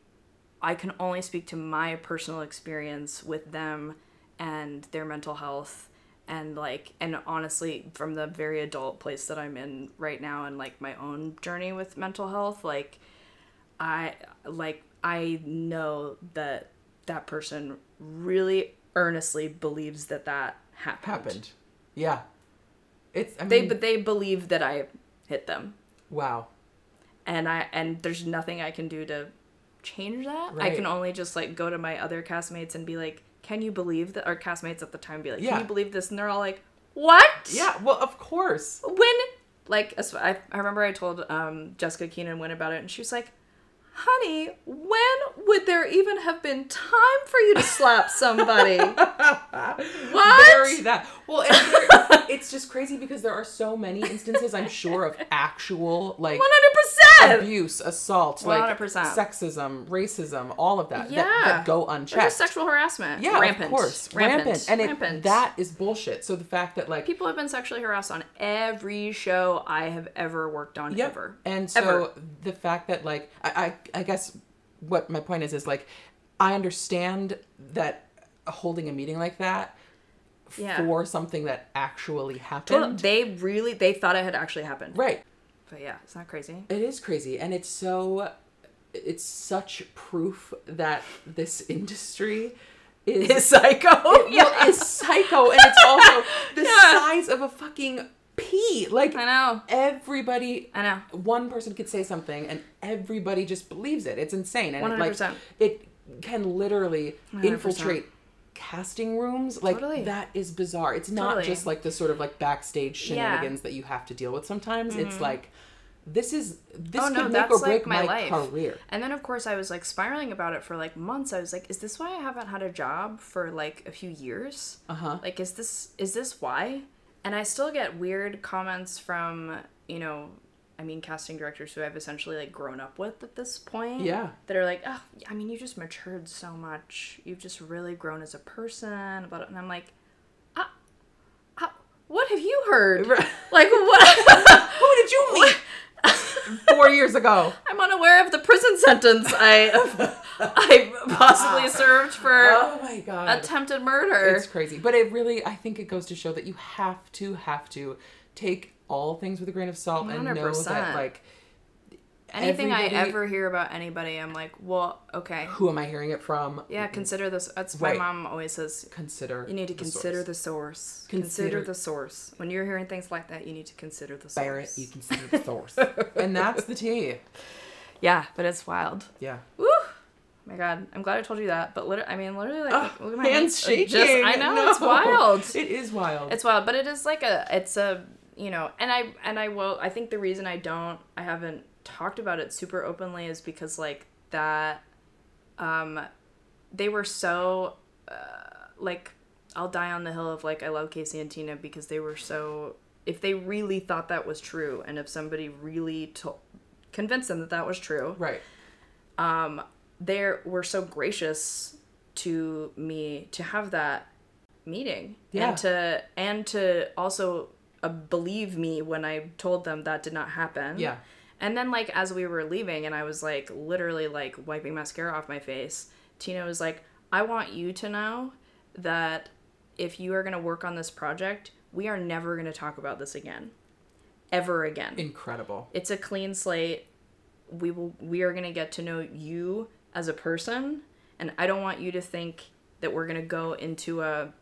I can only speak to my personal experience with them and their mental health and like and honestly from the very adult place that I'm in right now and like my own journey with mental health like I like I know that that person really earnestly believes that that happened. happened. Yeah. It's I mean, They but they believe that I hit them wow. and I and there's nothing I can do to change that. I can only just like go to my other castmates and be like, "Can you believe that?" Our castmates at the time be like, Yeah. "Can you believe this?" And they're all like, "What?" Yeah. Well, of course. When like I, I remember I told um, Jessica Keenan Wynn about it, and she was like, "Honey, when would there even have been time for you to slap somebody?" what? Bury that. Well, there, it's just crazy because there are so many instances, I'm sure, of actual like One hundred percent. abuse, assault, like 100%. sexism, racism, all of that, that, Yeah. that go Or unchecked. just sexual harassment. yeah, rampant. of course, rampant, rampant, and it, rampant. that is bullshit. So the fact that like People have been sexually harassed on every show I have ever worked on Yep. ever. And so Ever. the fact that like I, I I guess what my point is is like I understand that holding a meeting like that Yeah. for something that actually happened. They really they thought it had actually happened. right. But yeah, it's not crazy. It is crazy and it's so it's such proof that this industry is Is psycho. well, is psycho and it's also the Yeah. size of a fucking pea. Like I know. everybody I know. one person could say something and everybody just believes it it's insane and it, like 100%. it can literally infiltrate casting rooms like Totally. that is bizarre it's not Totally. just like the sort of like backstage Yeah. Mm-hmm. shenanigans that you have to deal with sometimes it's like this is this oh could no, make that's or break like my, my, life. career And then of course I was like spiraling about it for like months. I was like, is this why I haven't had a job for like a few years? uh-huh Like is this is this why? And I still get weird comments from, you know, I mean casting directors who I've essentially like grown up with at this point. Yeah. That are like, "Oh, I mean, you just matured so much. You've just really grown as a person." About it. And I'm like, ah, ah, what have you heard? Right. Like what? who did you meet four years ago I'm unaware of the prison sentence I I possibly served for oh my god attempted murder. It's crazy. But it really, I think it goes to show that you have to, have to take all things with a grain of salt and know that, like, Anything I ever hear about anybody, I'm like, well, okay. who am I hearing it from? Yeah, consider this. That's my Right. mom always says. Consider. You need to the consider source. the source. Consider- Consider the source. When you're hearing things like that, you need to consider the source. Barrett, you consider the source. and that's the tea. Yeah, but it's wild. Yeah. Woo! My God, I'm glad I told you that. But literally, I mean, literally, like, look at my hands hands. shaking. Just, I know No. it's wild. It is wild. It's wild, but it is like a it's a you know, and I and I will I think the reason I don't I haven't talked about it super openly is because like that um they were so uh, like I'll die on the hill of like I love Casey and Tina because they were so if they really thought that was true and if somebody really to- convinced them that that was true right. um, they were so gracious to me to have that meeting Yeah. and to and to also uh, believe me when I told them that did not happen. Yeah. And then like as we were leaving and I was like literally like wiping mascara off my face, Tina was like, I want you to know that if you are going to work on this project, we are never going to talk about this again. Ever again. Incredible. it's a clean slate. We will we are going to get to know you as a person and I don't want you to think that we're going to go into a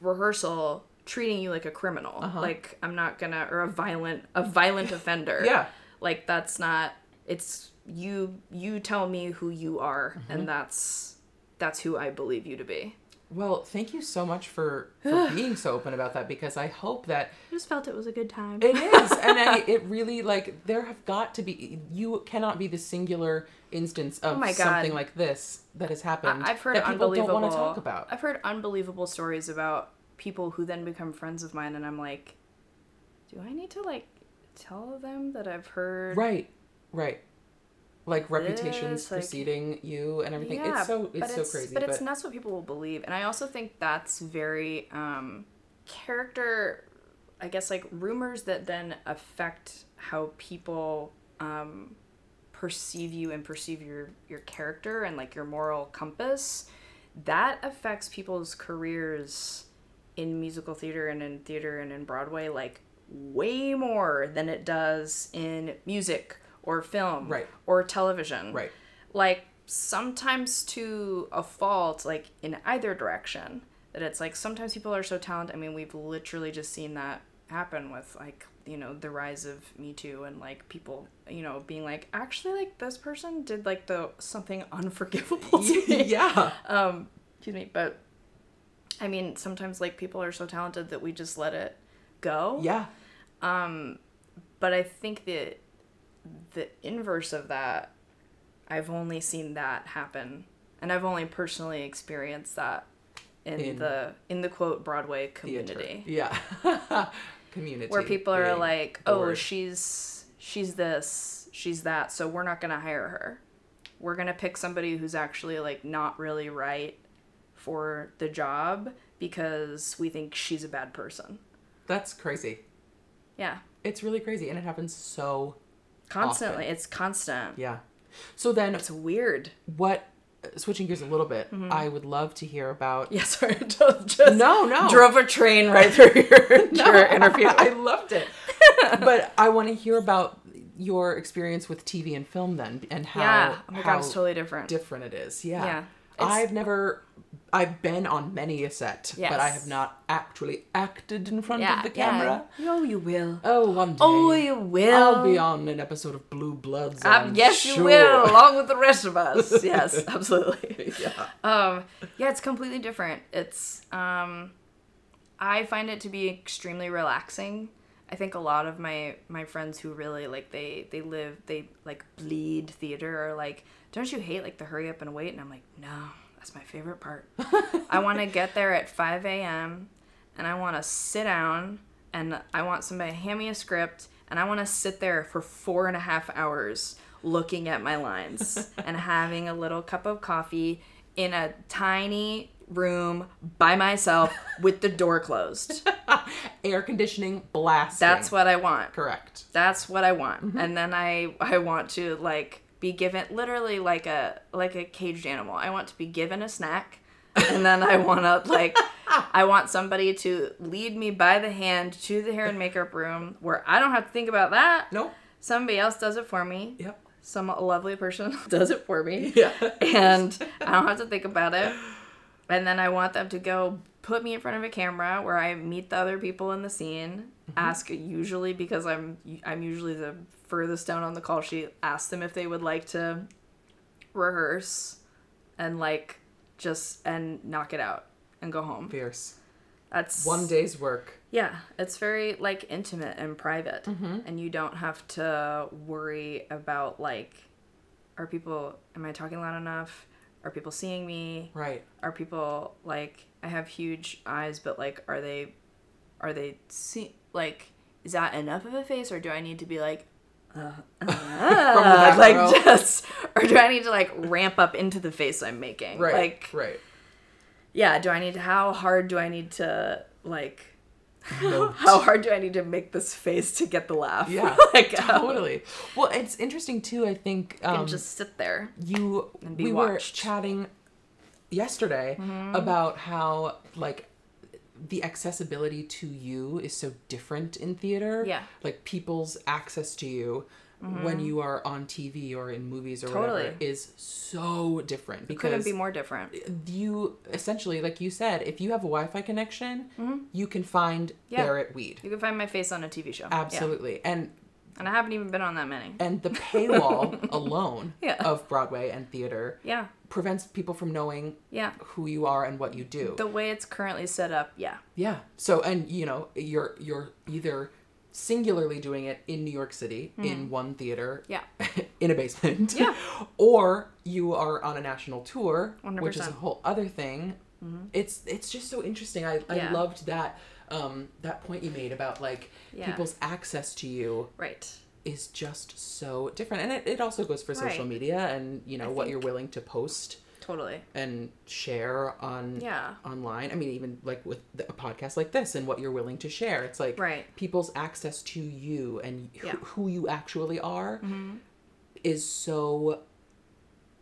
rehearsal treating you like a criminal. Uh-huh. Like I'm not going to or a violent a violent offender. Yeah. Like that's not it's you you tell me who you are and mm-hmm. that's that's who I believe you to be. Well, thank you so much for, for being so open about that because I hope that I just felt it was a good time. It is, and I, it really like there have got to be. You cannot be the singular instance oh of Oh my God. something like this that has happened. I- I've heard that people unbelievable. don't want to talk about. I've heard unbelievable stories about people who then become friends of mine, and I'm like, do I need to like tell them that I've heard? Right, right. Like reputations This, like- preceding you and everything. Yeah, it's so but it's so crazy. But, it's and that's what people will believe, and I also think that's very um, character. I guess like rumors that then affect how people um, perceive you and perceive your your character and like your moral compass. That affects people's careers in musical theater and in theater and in Broadway like way more than it does in music or film Right. or television Right. like sometimes to a fault like in either direction that it's like sometimes people are so talented i mean we've literally just seen that happen with like you know the rise of me too and like people you know being like actually like this person did like the something unforgivable to me yeah. um excuse me but i mean sometimes like people are so talented that we just let it go Yeah. Um, but I think that the inverse of that, I've only seen that happen, and I've only personally experienced that in, In the in the quote Broadway Theater. community, Yeah. Community. where people are like, "Oh, she's she's this, she's that, so we're not gonna hire her. We're gonna pick somebody who's actually like not really right for the job because we think she's a bad person." That's crazy. Yeah, It's really crazy, and it happens so. constantly. It's constant. Yeah. So then, It's weird. what? Switching gears a little bit, Mm-hmm. I would love to hear about. Yeah, sorry, just, just No, no. drove a train right through your, your interview. I loved it. but I want to hear about your experience with TV and film then, and how yeah, oh my how god, it's totally different. different it is. Yeah. Yeah. It's- I've never. I've been on many a set, but I have not actually acted in front yeah, of the camera. Yeah. Oh, you will. Oh, one day. Oh, you will. I'll be on an episode of Blue Bloods. Um, I'm yes, you will, along with the rest of us. yes, absolutely. yeah. Um, yeah, it's completely different. It's um, I find it to be extremely relaxing. I think a lot of my my friends who really like they they live they like bleed theater are like, don't you hate like the hurry up and wait? And I'm like, no, that's my favorite part. I want to get there at 5 a.m. and I want to sit down and I want somebody to hand me a script and I want to sit there for four and a half hours looking at my lines and having a little cup of coffee in a tiny room by myself with the door closed. Air conditioning blast. That's what I want. correct. That's what I want. Mm-hmm. And then I I want to like be given literally like a like a caged animal. I want to be given a snack and then I want to like I want somebody to lead me by the hand to the hair and makeup room where I don't have to think about that. Nope. Somebody else does it for me. Yep. Some lovely person does it for me. Yeah. and I don't have to think about it. And then I want them to go put me in front of a camera where I meet the other people in the scene. Mm-hmm. Ask usually because I'm I'm usually the furthest down on the call sheet. Ask them if they would like to rehearse and like just and knock it out and go home. Fierce. That's One day's work. yeah, it's very like intimate and private, mm-hmm. and you don't have to worry about like, are people? Am I talking loud enough? Are people seeing me? Right. Are people like? I have huge eyes, but like, are they? Are they see like? Is that enough of a face, or do I need to be like? Uh, uh, like row. just, or do I need to like ramp up into the face I'm making? Right. Like, right. yeah do i need to how hard do i need to like how hard do i need to make this face to get the laugh Yeah. like totally. Well, it's interesting too. I think um, and just sit there you and be we watched. were chatting yesterday Mm-hmm. about how like the accessibility to you is so different in theater. Yeah. Like people's access to you when you are on TV or in movies or Mm-hmm. Totally. whatever is so different because Couldn't be more different. you essentially like you said if you have a Wi-Fi connection, you can find Mm-hmm. Yeah. Barrett Weed. You can find my face on a TV show. Yeah. Absolutely. And And I haven't even been on that many. and the paywall alone Yeah. of Broadway and theater Yeah. prevents people from knowing Yeah. who you are and what you do. The way it's currently set up, yeah. yeah. So and you know, you're you're either singularly doing it in New York City in one theater. Yeah. in a basement Yeah. or you are on a national tour which is a whole other thing it's it's just so interesting i, I Mm-hmm. Loved that um that point you made about like Yeah. people's access to you Right. is just so different and it, it also goes for social Right. media and you know I what you're willing to post Totally. and share on Yeah. online i mean even like with the, a podcast like this and what you're willing to share it's like Right. people's access to you and who, Yeah. Mm-hmm. who you actually are is so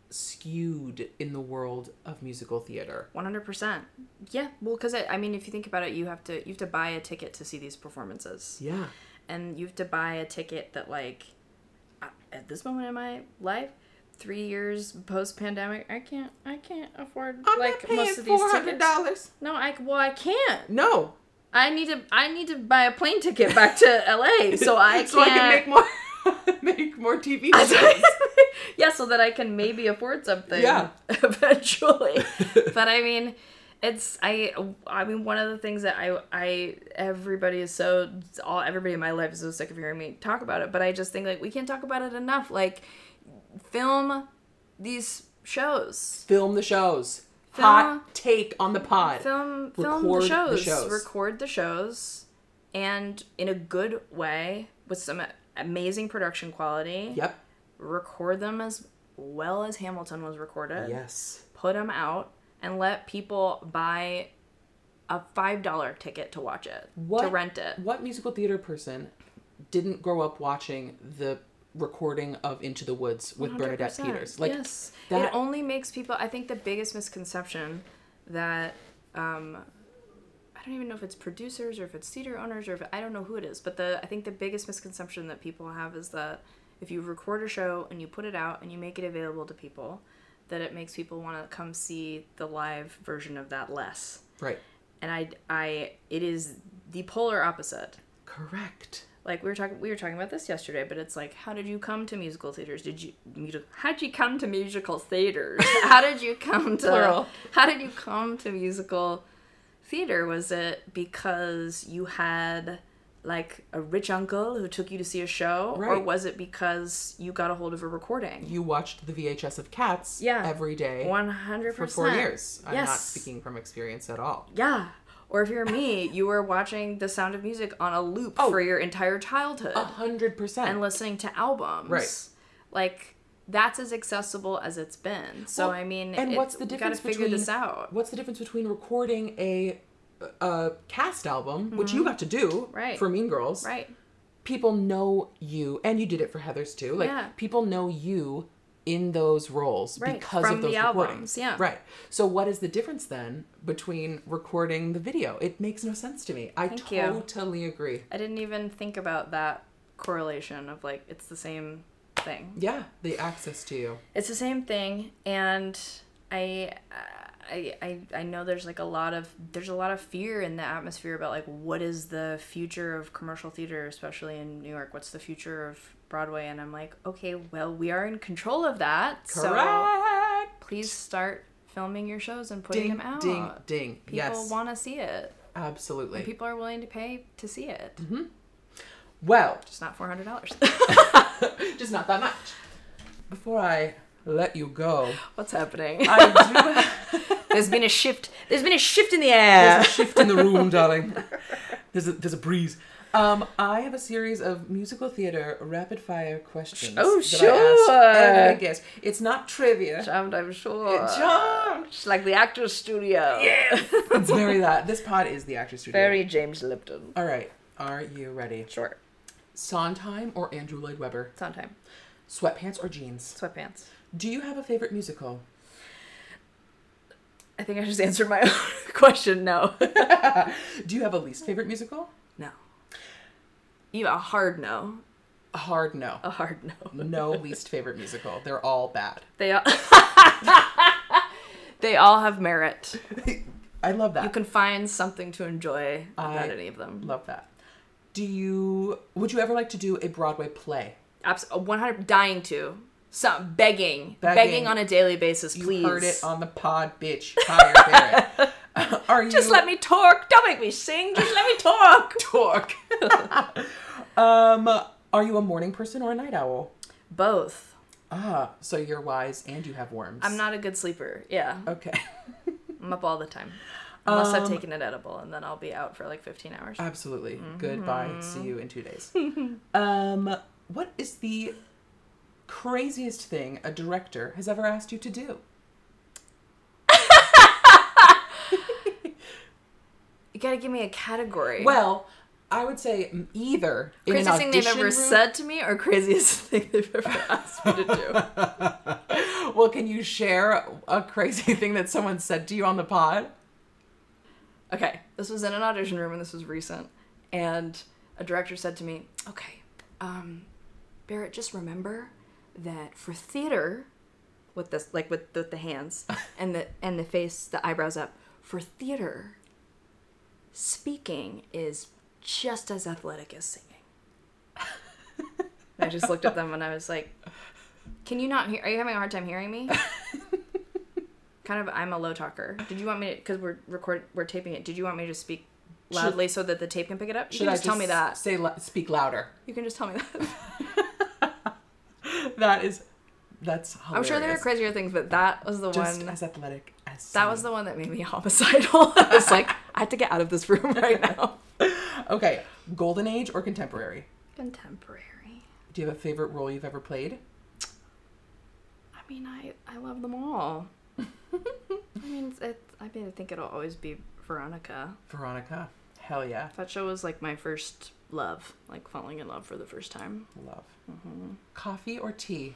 skewed in the world of musical theater One hundred percent. Yeah. Well, because I, I mean, if you think about it, you have to you have to buy a ticket to see these performances, yeah and you have to buy a ticket that like, at this moment in my life, three years post pandemic, I can't I can't afford like most of these tickets. dollars No, I well I can't. no I need to I need to buy a plane ticket back to LA so I can't. so i can make more make more tv shows yeah, so that I can maybe afford something. Yeah. eventually. but I mean, it's I I mean one of the things that I I everybody is so all everybody in my life is so sick of hearing me talk about it. But I just think like we can't talk about it enough. Like film these shows. film the shows Film- hot take on the pod Film film Record the the shows. shows. Record the shows and in a good way with some amazing production quality. yep record them as well as Hamilton was recorded. yes Put them out and let people buy a five dollar ticket to watch it what to rent it. what musical theater person didn't grow up watching the recording of Into the Woods with Bernadette 100%. Peters? Like yes, that. it only makes people. I think the biggest misconception that um, I don't even know if it's producers or if it's theater owners or if I don't know who it is, but the I think the biggest misconception that people have is that if you record a show and you put it out and you make it available to people, that it makes people want to come see the live version of that less. right. And I, I, it is the polar opposite. Correct. Like we were talking, we were talking about this yesterday, but it's like, how did you come to musical theaters? Did you, music, how did you come to musical theaters? how did you come to, Plural. how did you come to musical theater? Was it because you had like a rich uncle who took you to see a show, or was it because you got a hold of a recording? You watched the VHS of Cats Yeah. every day One hundred for four years. I'm not Yes. speaking from experience at all. Yeah. Or if you're me, you were watching The Sound of Music on a loop Oh. for your entire childhood. A hundred percent. and listening to albums. Right. Like that's as accessible as it's been. So Well, I mean, and what's the difference gotta figure between this out? What's the difference between recording a a cast album, which you got to do Mm-hmm. Right. for Mean Girls? Right. People know you, and you did it for Heathers too. Like Yeah. people know you in those roles Right, because from of those the recordings. albums, yeah. Right. So what is the difference then between recording the video? It makes no sense to me. I Thank you. totally agree. I didn't even think about that correlation of like it's the same thing. Yeah, the access to you. It's the same thing, and I. I, I, I know there's like a lot of there's a lot of fear in the atmosphere about like what is the future of commercial theater especially in New York what's the future of Broadway and I'm like okay well we are in control of that so Correct. please start filming your shows and putting Ding, them out. ding, ding. People yes, want to see it. absolutely. And people are willing to pay to see it. Mm-hmm. well, Just not four hundred dollars. just not that much. Before I let you go, What's happening? I do There's been a shift. There's been a shift in the air. There's a shift in the room, darling. There's a, there's a breeze. Um, I have a series of musical theater rapid fire questions. Oh, that sure. I ask every guest. It's not trivia. Charmed, I'm sure. Charmed. It's like the actor's studio. Yeah. It's very that. This pod is the Actors studio. Very James Lipton. All right. Are you ready? Sure. Sondheim or Andrew Lloyd Webber? Sondheim. Sweatpants or jeans? Sweatpants. Do you have a favorite musical? I think I just answered my own question. No. Do you have a least favorite musical? You a hard no. A hard no. A hard no. No least favorite musical. They're all bad. They all They all have merit. I love that. You can find something to enjoy about I any of them. Love that. Do you would you ever like to do a Broadway play? Absolutely, 100 dying to. Some begging, Begging. begging, on a daily basis, You please. heard it on the pod, bitch. Barrett. Are you Just let me talk. Don't make me sing. Just let me talk. talk? um, are you a morning person or a night owl? Both. Ah, so you're wise and you have worms. I'm not a good sleeper. Yeah, Okay. I'm up all the time. Unless Um, I've taken an edible, and then I'll be out for like 15 hours. Absolutely. Mm-hmm. Goodbye. See you in two days. um, what is the craziest thing a director has ever asked you to do? You gotta give me a category. Well, I would say either in an craziest thing they've ever room- said to me, or craziest thing they've ever asked me to do. Well, can you share a crazy thing that someone said to you on the pod? Okay, this was in an audition room, and this was recent. And a director said to me, "Okay, um, Barrett, just remember that for theater, with this, like with the, the hands and the and the face, the eyebrows up, for theater, speaking is just as athletic as singing." I just looked at them and I was like, "Can you not hear? Are you having a hard time hearing me?" kind of I'm a low talker. Did you want me to because we're record we're taping it. Did you want me to speak loudly so that the tape can pick it up? You Should can I just tell me that. Say speak louder. You can just tell me that. That is that's hilarious. I'm sure there are crazier things, but that was the just one as athletic as that was the one that made me homicidal. I was like, have to get out of this room right now. Okay, golden age or contemporary? Contemporary. Do you have a favorite role you've ever played? I mean, I I love them all. I mean, it's, it, I mean, I think it'll always be Veronica. Veronica. Hell yeah. That show was like my first love, like falling in love for the first time. Love. Mm-hmm. Coffee or tea?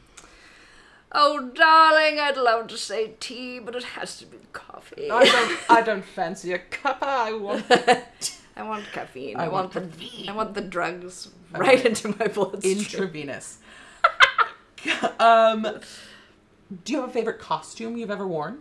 Oh, darling, I'd love to say tea, but it has to be coffee. I don't I don't fancy a cuppa. I want I want caffeine. I I, want want, the I want the drugs right into my bloodstream. intravenous. um do you have a favorite costume you've ever worn?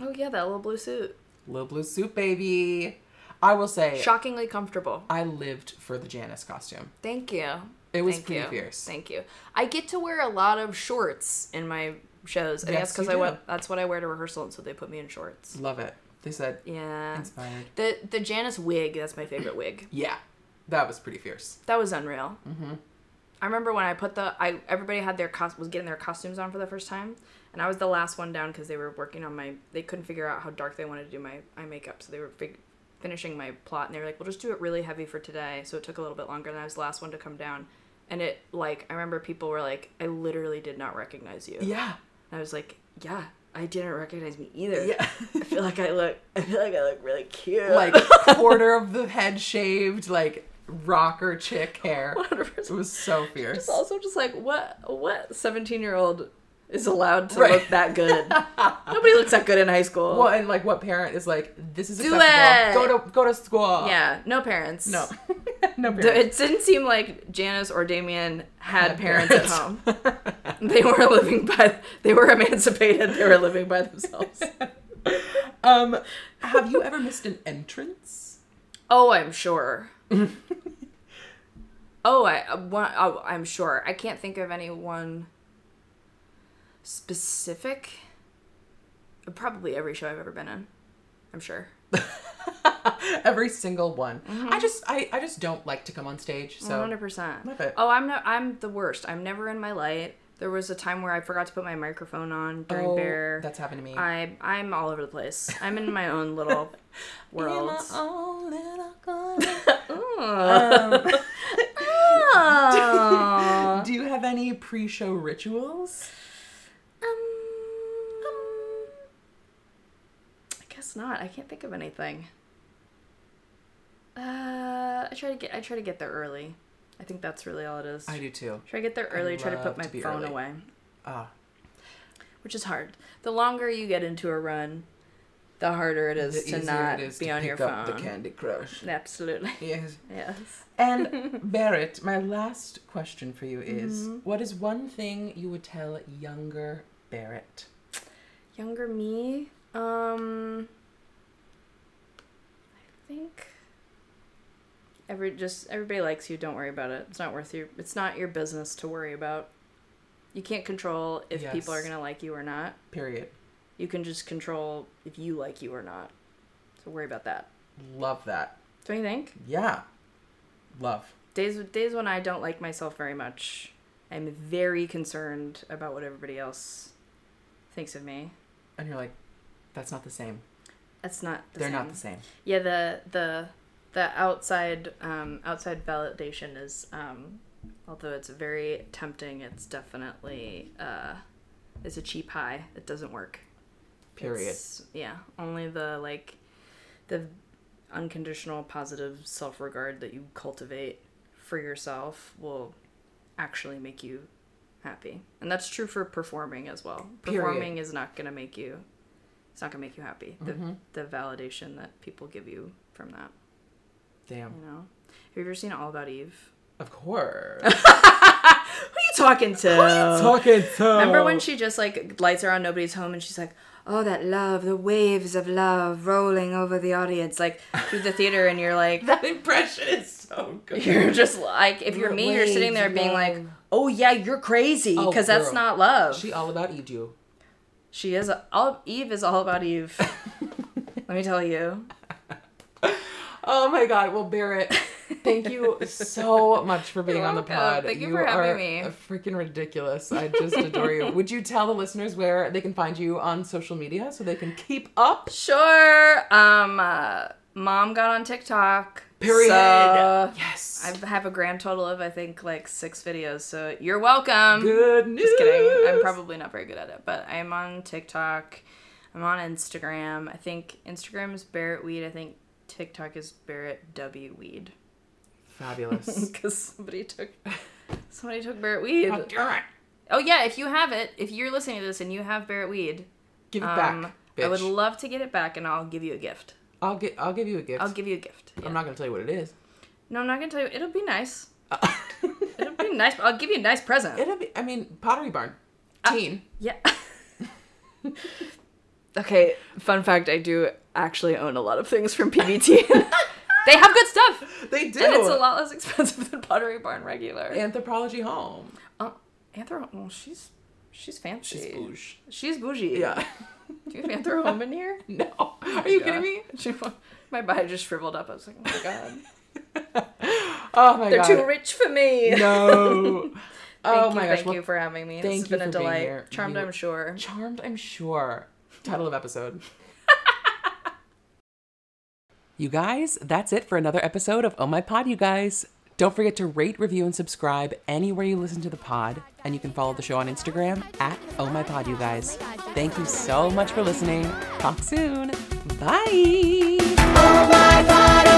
oh yeah, that little blue suit. Little blue suit baby. I will say Shockingly comfortable. I lived for the Janis costume. Thank you. It was Thank pretty you. fierce. Thank you. I get to wear a lot of shorts in my shows. I Yes, guess because I went. That's what I wear to rehearsal, and so they put me in shorts. Love it. They said Yeah. inspired. The the Janis wig. That's my favorite wig. Yeah. That was pretty fierce. That was unreal. Mm-hmm. I remember when I put the I everybody had their cos was getting their costumes on for the first time, and I was the last one down because they were working on my. They couldn't figure out how dark they wanted to do my eye makeup, so they were fig- finishing my plot, and they were like, "We'll just do it really heavy for today." So it took a little bit longer, and I was the last one to come down, and it like I remember people were like, "I literally did not recognize you." Yeah. And I was like, "Yeah." I didn't recognize me either. Yeah. I feel like I look. I feel like I look really cute. Like quarter of the head shaved, like rocker chick hair. 100%. It was so fierce. It's also just like what what seventeen year old is allowed to Right. look that good. Nobody looks that good in high school. Well, and like what parent is like, this is Do acceptable. it! Go to go to school. Yeah, no parents. No. no parents. It didn't seem like Janis or Damian had, Had parents, parents. at home. they were living by. They were emancipated. They were living by themselves. Um, have you ever missed an entrance? Oh, I'm sure. oh, I uh, one, oh, I'm sure. I can't think of anyone specific. Probably every show I've ever been in. I'm sure. Every single one. Mm-hmm. I just I, I just don't like to come on stage. So One hundred percent. Love it. Oh, I'm not I'm the worst. I'm never in my light. There was a time where I forgot to put my microphone on during Oh, Bear. that's happened to me. I I'm all over the place. I'm in my own little world. Own little um, Oh. Do you have any pre-show rituals? Um, I guess not. I can't think of anything. Uh, I try to get I try to get there early. I think that's really all it is. I do too. Try to get there early. Try to put my to phone early. away. Ah, which is hard. The longer you get into a run, the harder it is The to not it is be to on your phone. the Candy Crush. Absolutely. Yes. Yes. And Barrett, my last question for you is: Mm-hmm. What is one thing you would tell younger Barrett? Younger me, um, I think every just everybody likes you. Don't worry about it. It's not worth your. It's not your business to worry about. You can't control if people are gonna like you or not. Period. You can just control if you like you or not. So worry about that. Love that. Don't you think? Yeah. Love. Days days when I don't like myself very much, I'm very concerned about what everybody else thinks of me. And you're like, that's not the same. That's not. The They're same. not the same. Yeah, the the the outside um, outside validation is um, although it's very tempting, it's definitely uh, it's a cheap high. It doesn't work. Period. It's- yeah, only the like the unconditional positive self regard that you cultivate for yourself will actually make you happy, and that's true for performing as well. Period. Performing is not gonna make you. It's not gonna make you happy. The Mm-hmm. the validation that people give you from that, Damn. you know. Have you ever seen All About Eve? Of course. Who are you talking to? Talking to. Remember when she just like lights are on nobody's home and she's like, "Oh, that love, the waves of love rolling over the audience, like through the theater," and you're like, that impression is so good. you're just like, if you're me, you're sitting there being like, "Oh yeah, you're crazy," Oh, because that's not love. She all about Eve you. She is all Eve is all about Eve. Let me tell you. Oh my god. Well, Barrett, thank you so much for being on the welcome. pod. Thank you for having are me. Freaking ridiculous. I just adore you. Would you tell the listeners where they can find you on social media so they can keep up? Sure. Um, uh, mom got on TikTok. Period. So yes. I have a grand total of I think like six videos. So you're welcome. Good news. Just kidding. I'm probably not very good at it, but I'm on TikTok. I'm on Instagram. I think Instagram is Barrett Weed. I think TikTok is Barrett W Weed. Fabulous. Because somebody took somebody took Barrett Weed. Give Oh yeah, if you have it, if you're listening to this and you have Barrett Weed, give it um, back. Bitch. I would love to get it back, and I'll give you a gift. I'll get. I'll give you a gift. I'll give you a gift. Yeah. I'm not gonna tell you what it is. No, I'm not gonna tell you. It'll be nice. It'll be nice. I'll give you a nice present. It'll be. I mean, Pottery Barn. Uh, Teen. Yeah. okay, fun fact I do actually own a lot of things from PBT. they have good stuff. They do. And it's a lot less expensive than Pottery Barn regular. Anthropologie Home. Uh, Anthro, well, she's she's fancy. She's bouge. She's bougie. Yeah. Do you have Anthro Home in here? No. Are you kidding me? She, my body just shriveled up. I was like, oh my god. Oh my god. They're too rich for me. No. Oh thank oh you, my gosh. thank well, you for having me. thank This has you been a delight. Charmed, You- I'm sure. Charmed, I'm sure. Title of episode. you guys, that's it for another episode of Oh My Pod, you guys. Don't forget to rate, review, and subscribe anywhere you listen to the pod. And you can follow the show on Instagram at Oh My Pod, you guys. Thank you so much for listening. Talk soon. Bye. Oh oh